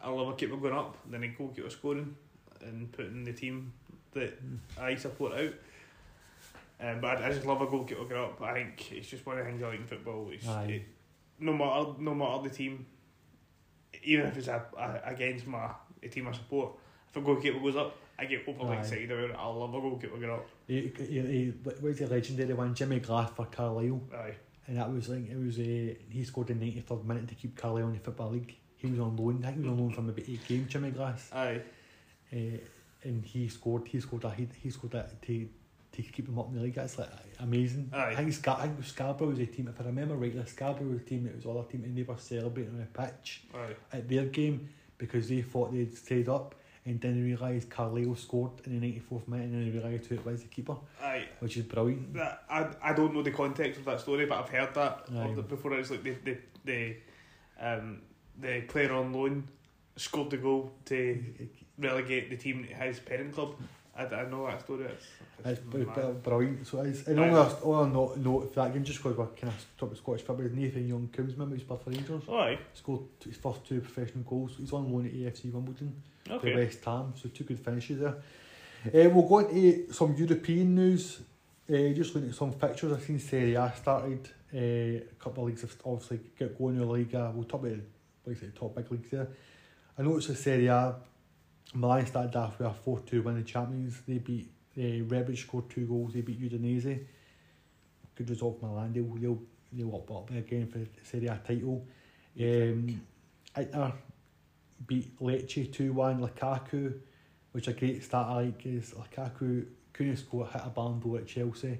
I love a keeper going up, then a goalkeeper scoring, and putting the team that I support out. Um, but I, I just love a goalkeeper growing up. I think it's just one of the things I like in football. It's, it, no matter no matter the team, even if it's a, a, against my a team I support, if a goalkeeper goes up, I get overly Aye. excited about it. I love a goalkeeper going up. He, he, he, what was the legendary one? Jimmy Glass for Carlisle. Aye. And that was like it was uh, he scored the ninety third minute to keep Carlisle in the football league. He was on loan. I think he was on loan from about eight games. Jimmy Glass, Aye. uh, and he scored. He scored a he, he scored that to to keep them up in the league. That's like amazing. Aye. I think Scar- I think Scarborough was a team. If I remember rightly, Scarborough was a team that was all a team and they were celebrating on the pitch Aye. at their game because they thought they'd stayed up and then realised Carlisle scored in the ninety fourth minute and then they realised who it was the keeper, Aye. which is brilliant. That, I, I don't know the context of that story, but I've heard that Aye. before. It's like the the the um the player on loan scored the goal to relegate the team to his parent club. I, I know that story. It's, It's it's br- brilliant. So it's, and Aye. only a, only a note, note for that game, just because we're kind of talking about Scottish football, Nathan Young-Coombes, remember he's played for Rangers? Oh, aye. Scored his first two professional goals. He's on loan at AFC Wimbledon for Okay. West Ham, so two good finishes there. Uh, we'll go into some European news. Uh, just looking at some fixtures, I've seen Serie A started. Uh, a couple of leagues have obviously got going in the Liga. We'll talk about like I said, top big leagues there. I noticed the Serie A, Milan started off with a 4 2 win in the Champions. They beat uh, Rebic, scored two goals. They beat Udinese. Good result for Milan. They'll, they'll, they'll up, up again for the Serie A title. Um, beat Lecce 2 1. Lukaku, which a great start I like, is Lukaku couldn't score, hit a d'Or at Chelsea.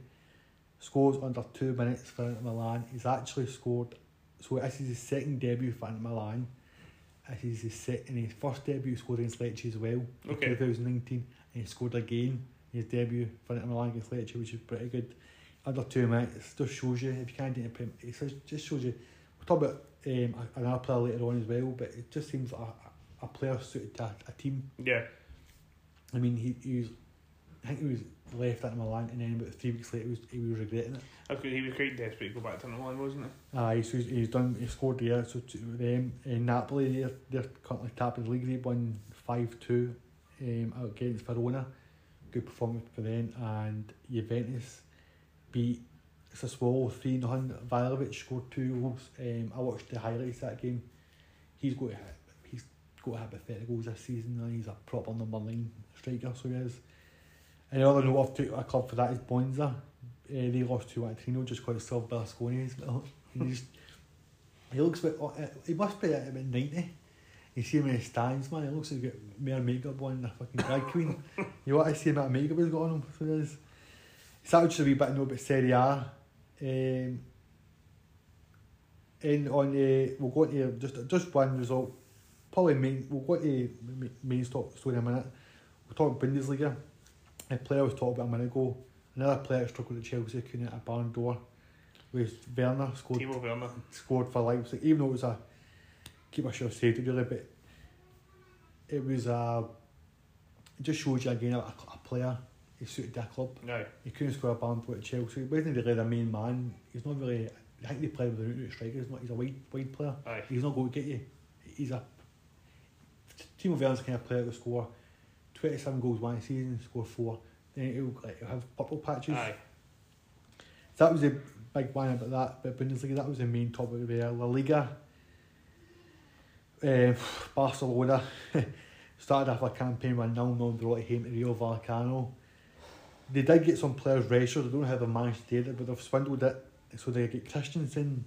Scores under two minutes for Milan. He's actually scored, so this is his second debut for Milan. This is his set, and his first debut scored against Lecce as well in 2019, and he scored again in his debut for Inter Milan against Lecce, which is pretty good. Under two minutes, just shows you if you can't it, in it just shows you. We'll talk about um, another player later on as well, but it just seems like a, a player suited to a, a team. Yeah. I mean, he, he was, I think he was left at Milan, and then about three weeks later, he was, he was regretting it. That's good. He was quite desperate to go back to Milan, wasn't he? Aye, so he's, he's done. He scored there. So to them, in Napoli, they're they're currently of the league. They won five two, um, out against Verona. Good performance for them. And Juventus beat Sassuolo three 0 Vlahovic scored two goals. Um, I watched the highlights of that game. He's got he's got to hit pathetic goals this season. and He's a proper number nine striker, so he is. And the other note I've took a club for that is Monza. Uh, they lost to Torino just because Silvio Berlusconi he just He looks a bit. uh, He must be at about ninety. You see him in the stands, man. He looks like he's got more makeup on than a fucking drag queen. you want to see him at makeup he's got on him. So there's. Started just a wee bit to know about Serie A. Um, and on the we'll go into just just one result. Probably main. We'll go to main stop story in a minute. We'll talk Bundesliga. A player was talked about a minute ago. Another player struggled at Chelsea, couldn't a barn door. Was Werner scored Timo Werner. scored for Leipzig, even though it was a keep I saved it really, but it was a it just shows you again a, a player he suited that club. No. He couldn't score a barn door at Chelsea. He wasn't really the main man. He's not really. I think they play with a root striker. He's not. He's a wide wide player. Aye. He's not going to get you. He's a Timo Werner's kind of player to score twenty seven goals one season, score four. Then like, he'll have purple patches. Aye. That was a big one about that. But Bundesliga, that was the main topic there. La Liga, uh, Barcelona started off a campaign with a nil nil draw at home to Rayo Vallecano. They did get some players registered. I don't know how they managed to do it, but they've swindled it. So they get Christensen,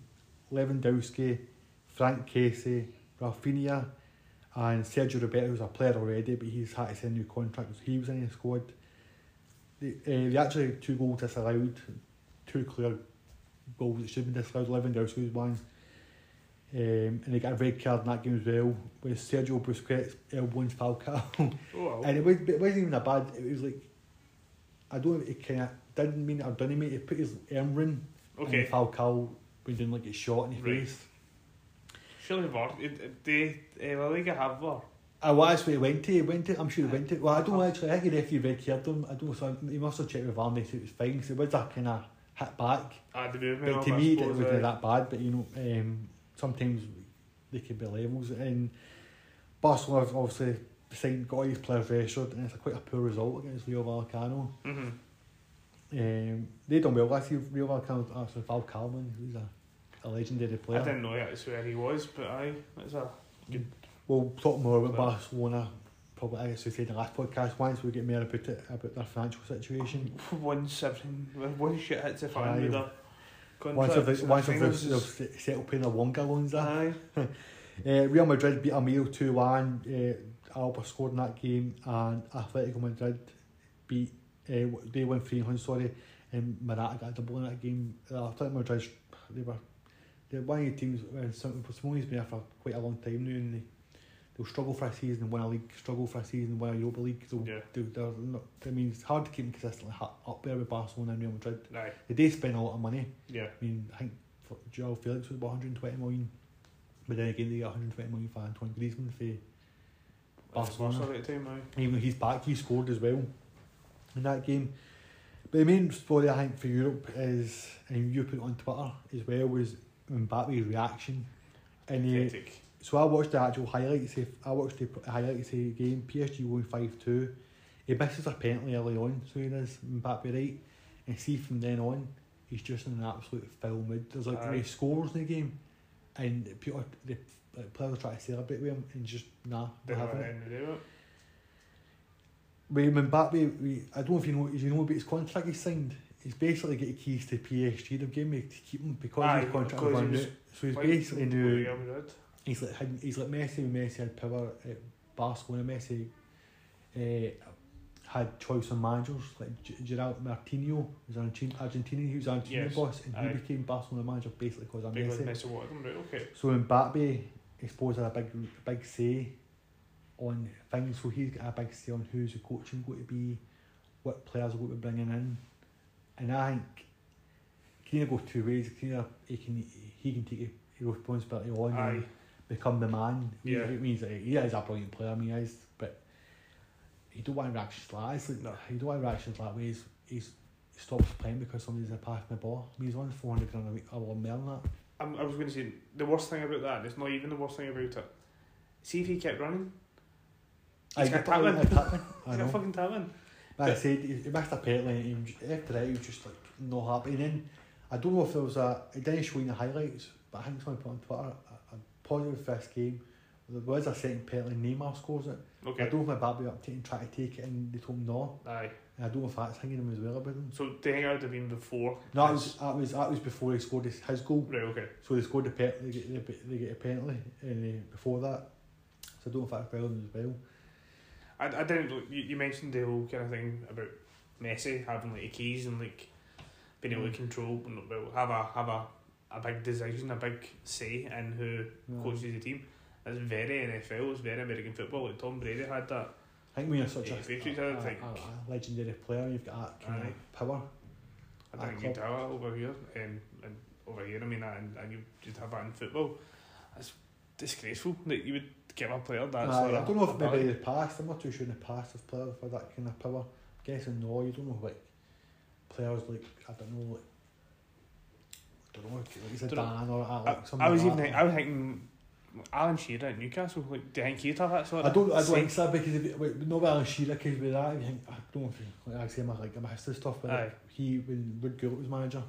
Lewandowski, Franck Kessié, Raphinha, and Sergi Roberto, was a player already, but he's had to sign a new contract, he was in the squad. They, uh, they actually two goals disallowed, two clear goals that should have been disallowed. Lewandowski was one. Um, and they got a red card in that game as well with Sergio Busquets elbowing Falcao. Oh, well. and it, was, it wasn't even a bad, it was like, I don't know, it kind of didn't mean it or didn't mean it. He put his arm ring okay. and Falcao was doing like a shot in the Right. face. Surely VAR. it- They uh, La Liga have VAR. I well, that's where he went to. He went to. I'm sure he went to. Well, I don't actually. I think the referee red carded him. I don't know. So he must have checked with VAR and it was fine. So it was that kind of hit back. Movement. But to me, it wasn't aye. that bad. But you know, um, sometimes they can be levels. And Barcelona obviously signed got all these players registered, and it's a quite a poor result against Rayo Vallecano. Mhm. Um, they done well last year. Rayo Vallecano, actually Val Calman, who's a, a legendary player. I didn't know that's where he was, but aye, that's a good. We'll talk more about Well- Barcelona. Probably, I guess we said in the last podcast. Once we get more about it, about their financial situation. one seven. One shit hits the fan Aye. with their Once of contracts. the, once I of think the, it was they've s- settled paying their Wonga loans. There. Aye. Uh, Real Madrid beat Emil 2 1. Uh, Alaba scored in that game, and Atletico Madrid beat. Uh, they won 3 1, sorry, and Morata got a double in that game. Uh, Atletico Madrid, they were. They're one of the teams uh, where Sim- Simone's been there for quite a long time now, and they, they'll struggle for a season and win a league, struggle for a season and win a Europa League. They'll, Yeah. they'll, they're not, I mean, it's hard to keep them consistently up there with Barcelona and Real Madrid. Aye. They do spend a lot of money. Yeah. I mean, I think for Joao Felix was about 120 million, but then again they got 120 million for Antoine Griezmann for Barcelona. Barcelona at the time, aye. Even though he's back, he scored as well in that game. But the main story I think for Europe is, and you put it on Twitter as well, was Mbappe's reaction. And uh, he, so I watched the actual highlights. Of, I watched the highlights of the game. PSG won five two. He misses a penalty early on, so he does Mbappe right. And see from then on, he's just in an absolute foul mood. There's like he scores in the game, and people, the like, players try to celebrate with him, and just nah, we're Didn't having it. anything to do with it. With Mbappe, we, I don't know if you know, you know about his contract he signed? He's basically got the keys to PSG. They've given me to keep him because Aye, his contract was running out. So he's basically. Real He's like he's like Messi. when Messi had power at Barcelona. Messi uh, had choice on managers like G- Gerard Martino was an Argentinian. Argentinian. He was Argentinian Yes, boss, and aye. he became Barcelona manager basically because of Messi. Messi wanted him, right? Okay. So Mbappe, I suppose, had a big big say on things. So he's got a big say on who's the coaching going to be, what players are going to be bringing in, and I think either go two ways. Either he can he can take responsibility on Aye. and become the man. Yeah. It means that he is a brilliant player. I mean, he is, but he don't want reactions like that. Like, No. He don't want reactions like that. He's, he's he stops playing because somebody's passed my ball. I mean, he's on four hundred grand a week. I will more than that. I'm, I was going to say the worst thing about that. It's not even the worst thing about it. See if he kept running. He's Aye, got but- talent. aye, talent, I He's got fucking talent. Like I said, he, he missed a penalty and he, after that he was just like not happy. And then I don't know if there was a, it didn't show in the highlights, but I think someone put on Twitter a, a positive first game. There was a second penalty, Neymar scores it. I Okay. don't know if my Mbappe up to and try to take it and they told him no. Aye. And I don't know if that's hanging him as well about him. So think that would have been before? No, that was that was that was before he scored his, his goal. Right, okay. So they scored the pen, they get they, they get a penalty, and uh, before that, so I don't know if that's Bellingham as well. I, I didn't. You, you mentioned the whole kind of thing about Messi having like keys and like being able to Mm. control, well, have a have a, a big decision, a big say in who coaches the team. That's very NFL. It's very American football. Like Tom Brady had that. I think when you're such a, a, a, a legendary player, you've got that kind Aye. of power. I think you'd have that over here, um, and over here. I mean, and, and you just have that in football. It's disgraceful that you would give a player that sort I don't know if maybe the past, I'm not too sure in the past of players for that kind of power. I'm guessing no, you don't know like players like, I don't know, like, I don't know, like Dan or uh, I, Alex. I was even think, I was thinking Alan Shearer at Newcastle. Like, do you think he'd have that sort I of? don't, I don't think so because if, it- wait, no Alan Shearer because with that, I think I don't know if like I say my like my history stuff, but like, he when Ruud Gullit was manager,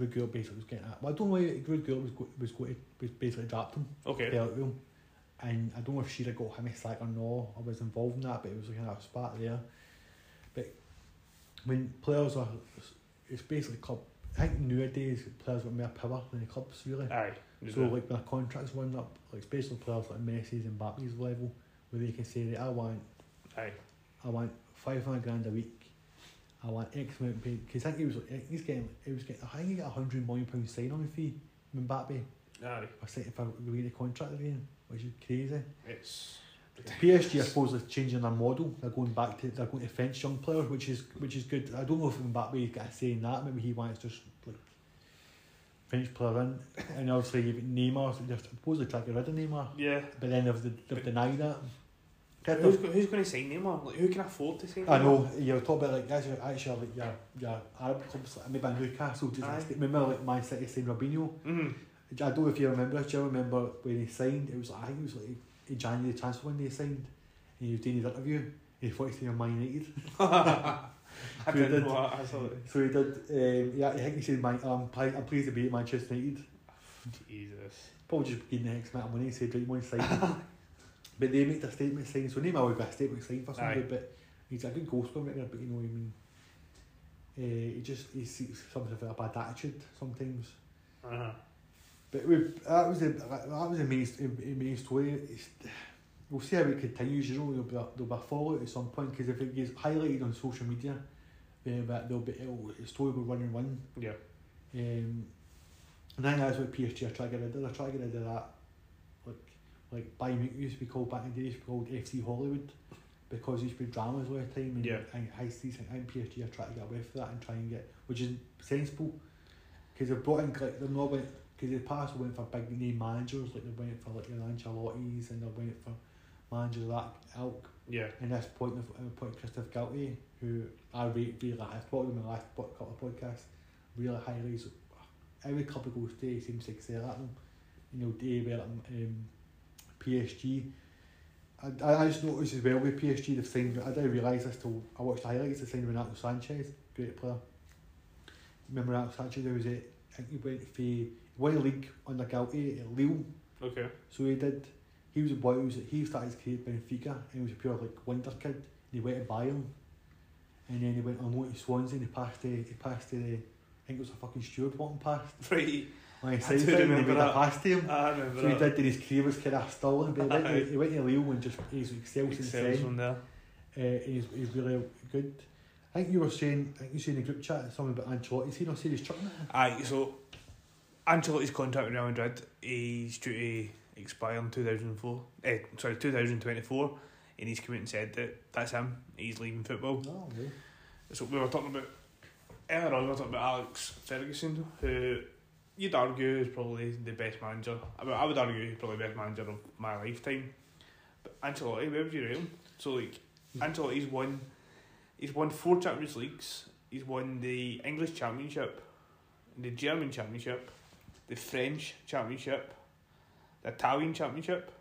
Ruud Gullit basically was getting that. Well, I don't know why Ruud Gullit was was going to was basically dropped him, Okay. out with him, and I don't know if she Shearer got him a sack or no. I was involved in that, but it was like a spat there. But when players are, it's basically club. I think nowadays players got more power than the clubs really. Aye. So like when a contract's running up, like especially players like Messi's and Mbappe's level, where they can say that I want Aye. I want five hundred grand a week. I want X amount paid because I think he was like, he's getting he was getting I think he got a hundred million pound sign on the fee when Mbappe Aye. was if I read the contract again, which is crazy. It's. PSG I suppose is changing their model. They're going back to they're going to French young players, which is which is good. I don't know if Mbappe got a say in that. Maybe he wants just like French player in, and obviously you've Neymar. So they're supposedly trying to get rid of Neymar, Yeah. but then they've, they've denied that. Who's, who's going to sign Neymar? Like, who can afford to sign I Neymar? know you're talking about like actually, actually like your your Arab clubs, like maybe Newcastle. Just Aye. remember like Man City signed Robinho. Mm. I don't know if you remember. Do you remember when he signed? It was like, I think it was like in January transfer when they signed, and he was doing his interview. And he thought he was Man United. I So didn't did. know that. I saw it. So he did. Um, yeah, I think he said, Man, "I'm, pl- I'm pleased to be at Manchester United." Jesus. Probably just getting the next amount of money. He said, "Right, you want to sign?" but they make their statement sign. So Neymar would be a statement sign for somebody, Aye. but he's a good goal scorer, but you know, what I mean, uh, he just he sees something of a bad attitude sometimes. Uh-huh. But we, that was the that was the main, the main story. It's, we'll see how it continues. You know, there'll be a, there'll be a fallout at some point because if it gets highlighted on social media, then that there'll be it'll, the story will run and run. Yeah. Um, and I think that's what PSG are trying to get rid of. They're trying to get rid of that, like like Bayern Munich used to be called back in the day, used to be called FC Hollywood, because there used to be dramas all the time. And Yeah. I, I see, I think PSG are trying to get away from that and try and get, which is sensible, because they've brought in like they're not went because the past went for big name managers like they went for like your Ancelotti's and they went for managers of that ilk. Yeah. And this point of uh, point Christophe Galtier, who I rate really. I've talked in my last couple of podcasts, really highly. So every club he goes to, he seems to excel at them. You know, they were um, um, PSG. I, I just noticed as well with PSG they've signed. I didn't realise this till I watched the highlights. They signed Renato Sanches, great player. Remember Renato Sanches? There was a, I think he went for he won the league under Galtier at Lille. Okay. So he did. He was a boy. Who was he started his career at Benfica, and he was a pure like wonder kid. And he went to Bayern, and then he went on loan to Swansea. And he passed the. He passed the. I think it was a fucking steward walking past. Right. He I do he remember a that. pass to him. I remember So he that. did. His career was kind of stolen. But he went, to, he went to Lille and just he's excelled then. from there. Uh, he's, he's really good. I think you were saying. I think you said in the group chat something about Ancelotti. Is he not serious chucking it? Aye, so Ancelotti's contract with Real Madrid is due to expire in 2004. Eh, sorry, 2024. And he's come out and said that that's him. He's leaving football. No, okay. So we were talking about earlier on. We were talking about Alex Ferguson, who you'd argue is probably the best manager. I, mean, I would argue he's probably the best manager of my lifetime. But Ancelotti, where would you rate him? So like Ancelotti's won, he's won four Champions Leagues. He's won the English Championship, the German Championship, the French Championship, the Italian Championship,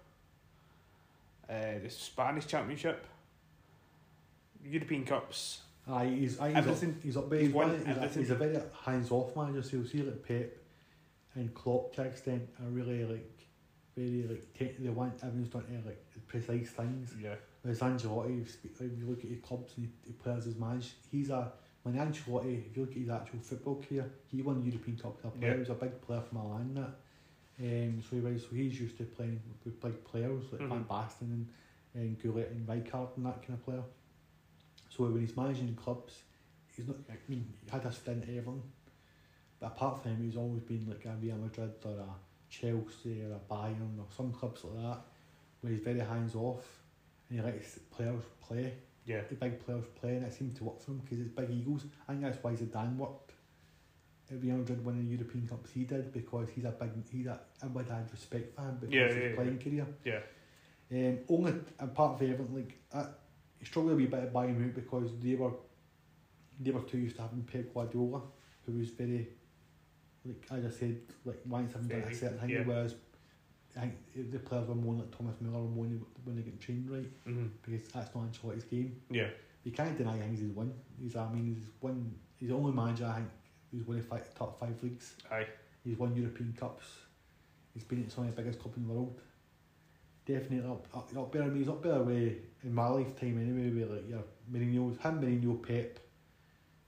uh, the Spanish Championship, European Cups. Aye, he's, aye, he's, up, Everything. he's up there. He's won he's, a, he's a very hands-off manager, so you'll see like Pep and Klopp to extent are really like very like te- they want everyone's done to like precise things. Yeah. Whereas Ancelotti, if you look at his clubs and the players he's managed, he's a when Ancelotti, if you look at his actual football career, he won the European Cup player. Yeah. He was a big player for Milan. That. Um, so he was, so he's used to playing with big players like Van Mhm. Basten and, and Gullit and Rijkaard and that kind of player. So when he's managing clubs, he's not. I mean, he had a stint at Everton, but apart from him, he's always been like a Real Madrid or a Chelsea or a Bayern or some clubs like that, where he's very hands off and he lets players play Yeah. the big players play, and it seemed to work for him because it's big egos. I think that's why Zidane worked at Real Madrid winning the European Cups he did because he's a big he's a everybody had respect for him because Yeah, of his yeah, playing career. Yeah. Um, only apart from Everton, like I, he struggled a wee bit to buy him out because they were they were too used to having Pep Guardiola, who was very like as I said, like once having done a certain thing, yeah. whereas I think the players were more like Thomas Müller were more when they get trained right hmm because that's not Ancelotti's game. Yeah. You can't deny things he's won. He's I mean he's won he's the only manager I think who's won the five, top five leagues. Aye. He's won European Cups. He's been at some of the biggest clubs in the world. Definitely up up, up there. I mean he's up there way in my lifetime anyway with like your Mourinho's him, Mourinho, Pep,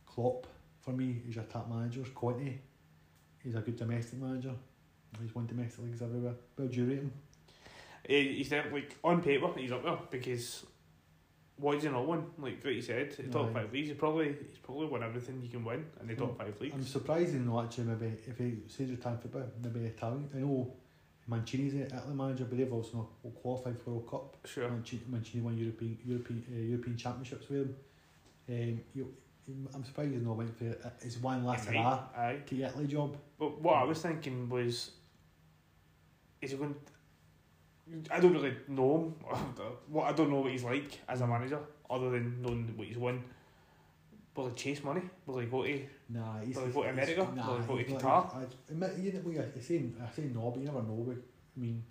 Klopp for me is your top managers. Conte, he's a good domestic manager. He's won domestic leagues everywhere. Well do you rate him? He's there, like on paper, he's up there because what is he not won? Like what you said, the top Aye. five leagues. He probably he's probably won everything you can win in the top five leagues. I'm surprised he's not actually maybe if he says retiring football, maybe Italian. I know Mancini's the Italy manager, but they've also not qualified for World Cup. Sure. Mancini, Mancini won European European uh, European Championships with him. Um, you, I'm surprised he's not went for it. It's one last hurrah to Italy job. But what I was thinking was, is he going? I don't really know him. What I don't know what he's like as a manager, other than knowing what he's won. Will he chase money? Will he go to? Nah, he's. Will he go to America? Nah, Will he go to Qatar? I, I, you know, well, you're saying, I say no, but you never know. But, I mean,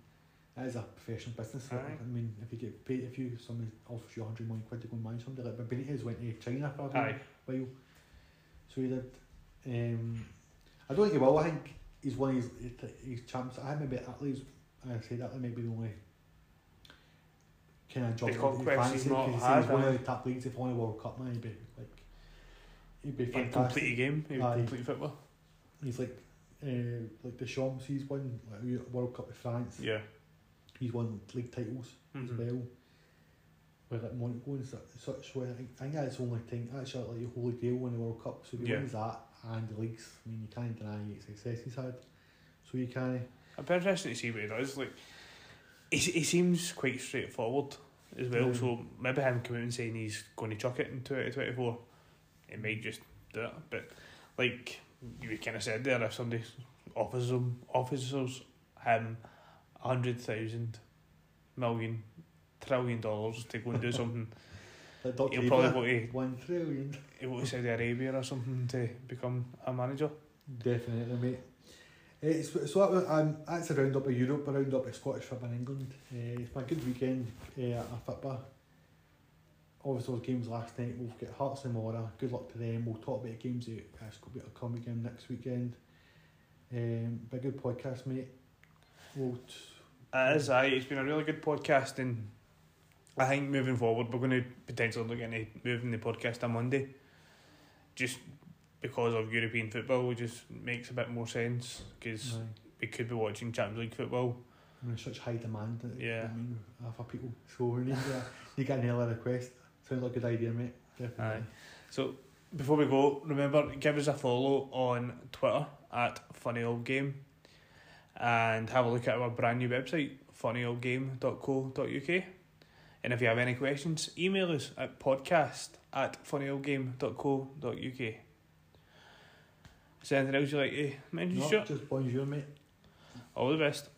that is a professional business. Aye. I mean, if you get paid, if you somebody offers you 100 million quid to go and manage somebody, like but Benitez went to China for a Aye. while. So he did. Um, I don't think he will. I think he's one of his, his champs. I maybe Italy's. I say that maybe the only kind of job that he fancy, not 'cause he's had, one of the top leagues. If he won a World Cup, man, he'd be like, he'd be He'd fantastic. complete a game. He'd Aye. complete football. He's like, uh, like Deschamps. He's won like, World Cup with France. Yeah. He's won league titles as Mhm. well. With like Monaco and such. such where I think, that's the only thing. actually like the holy grail in the World Cup. So if he Yeah. wins that and the leagues, I mean, you can't deny the success he's had. So you can. I'd be interested to see what he does. Like, he he seems quite straightforward as well. Mm. So maybe him coming out and saying he's going to chuck it in twenty twenty four, it might just do it. But like you kind of said there, if somebody offers him officers him a hundred thousand million trillion dollars to go and do something, Like Dr. he'll probably go to one trillion. he'll go to Saudi Arabia or something to become a manager. Definitely, mate. It's, so, so that um, that's a round up of Europe, a round up of Scottish football in England. Uh, it's been a good weekend uh, at football. Obviously, those games last night, we'll get Hearts tomorrow. Good luck to them. We'll talk about the games that uh, will come again next weekend. Um, a good podcast, mate. We'll t- It is, aye. It's been a really good podcast, and I think moving forward, we're going to potentially look into moving the podcast on Monday. Just because of European football, it just makes a bit more sense because aye. we could be watching Champions League football. Mean, such high demand. That, Yeah. I mean, for people. So we need you get an early request. Sounds like a good idea, mate. Definitely. Aye. So before we go, remember give us a follow on Twitter at Funny Auld Game, and have a look at our brand new website funnyauldgame.co.uk. And if you have any questions, email us at podcast at funnyauldgame.co.uk. Is there anything else you'd like to mention, No, Stuart? just bonjour, mate. All the best.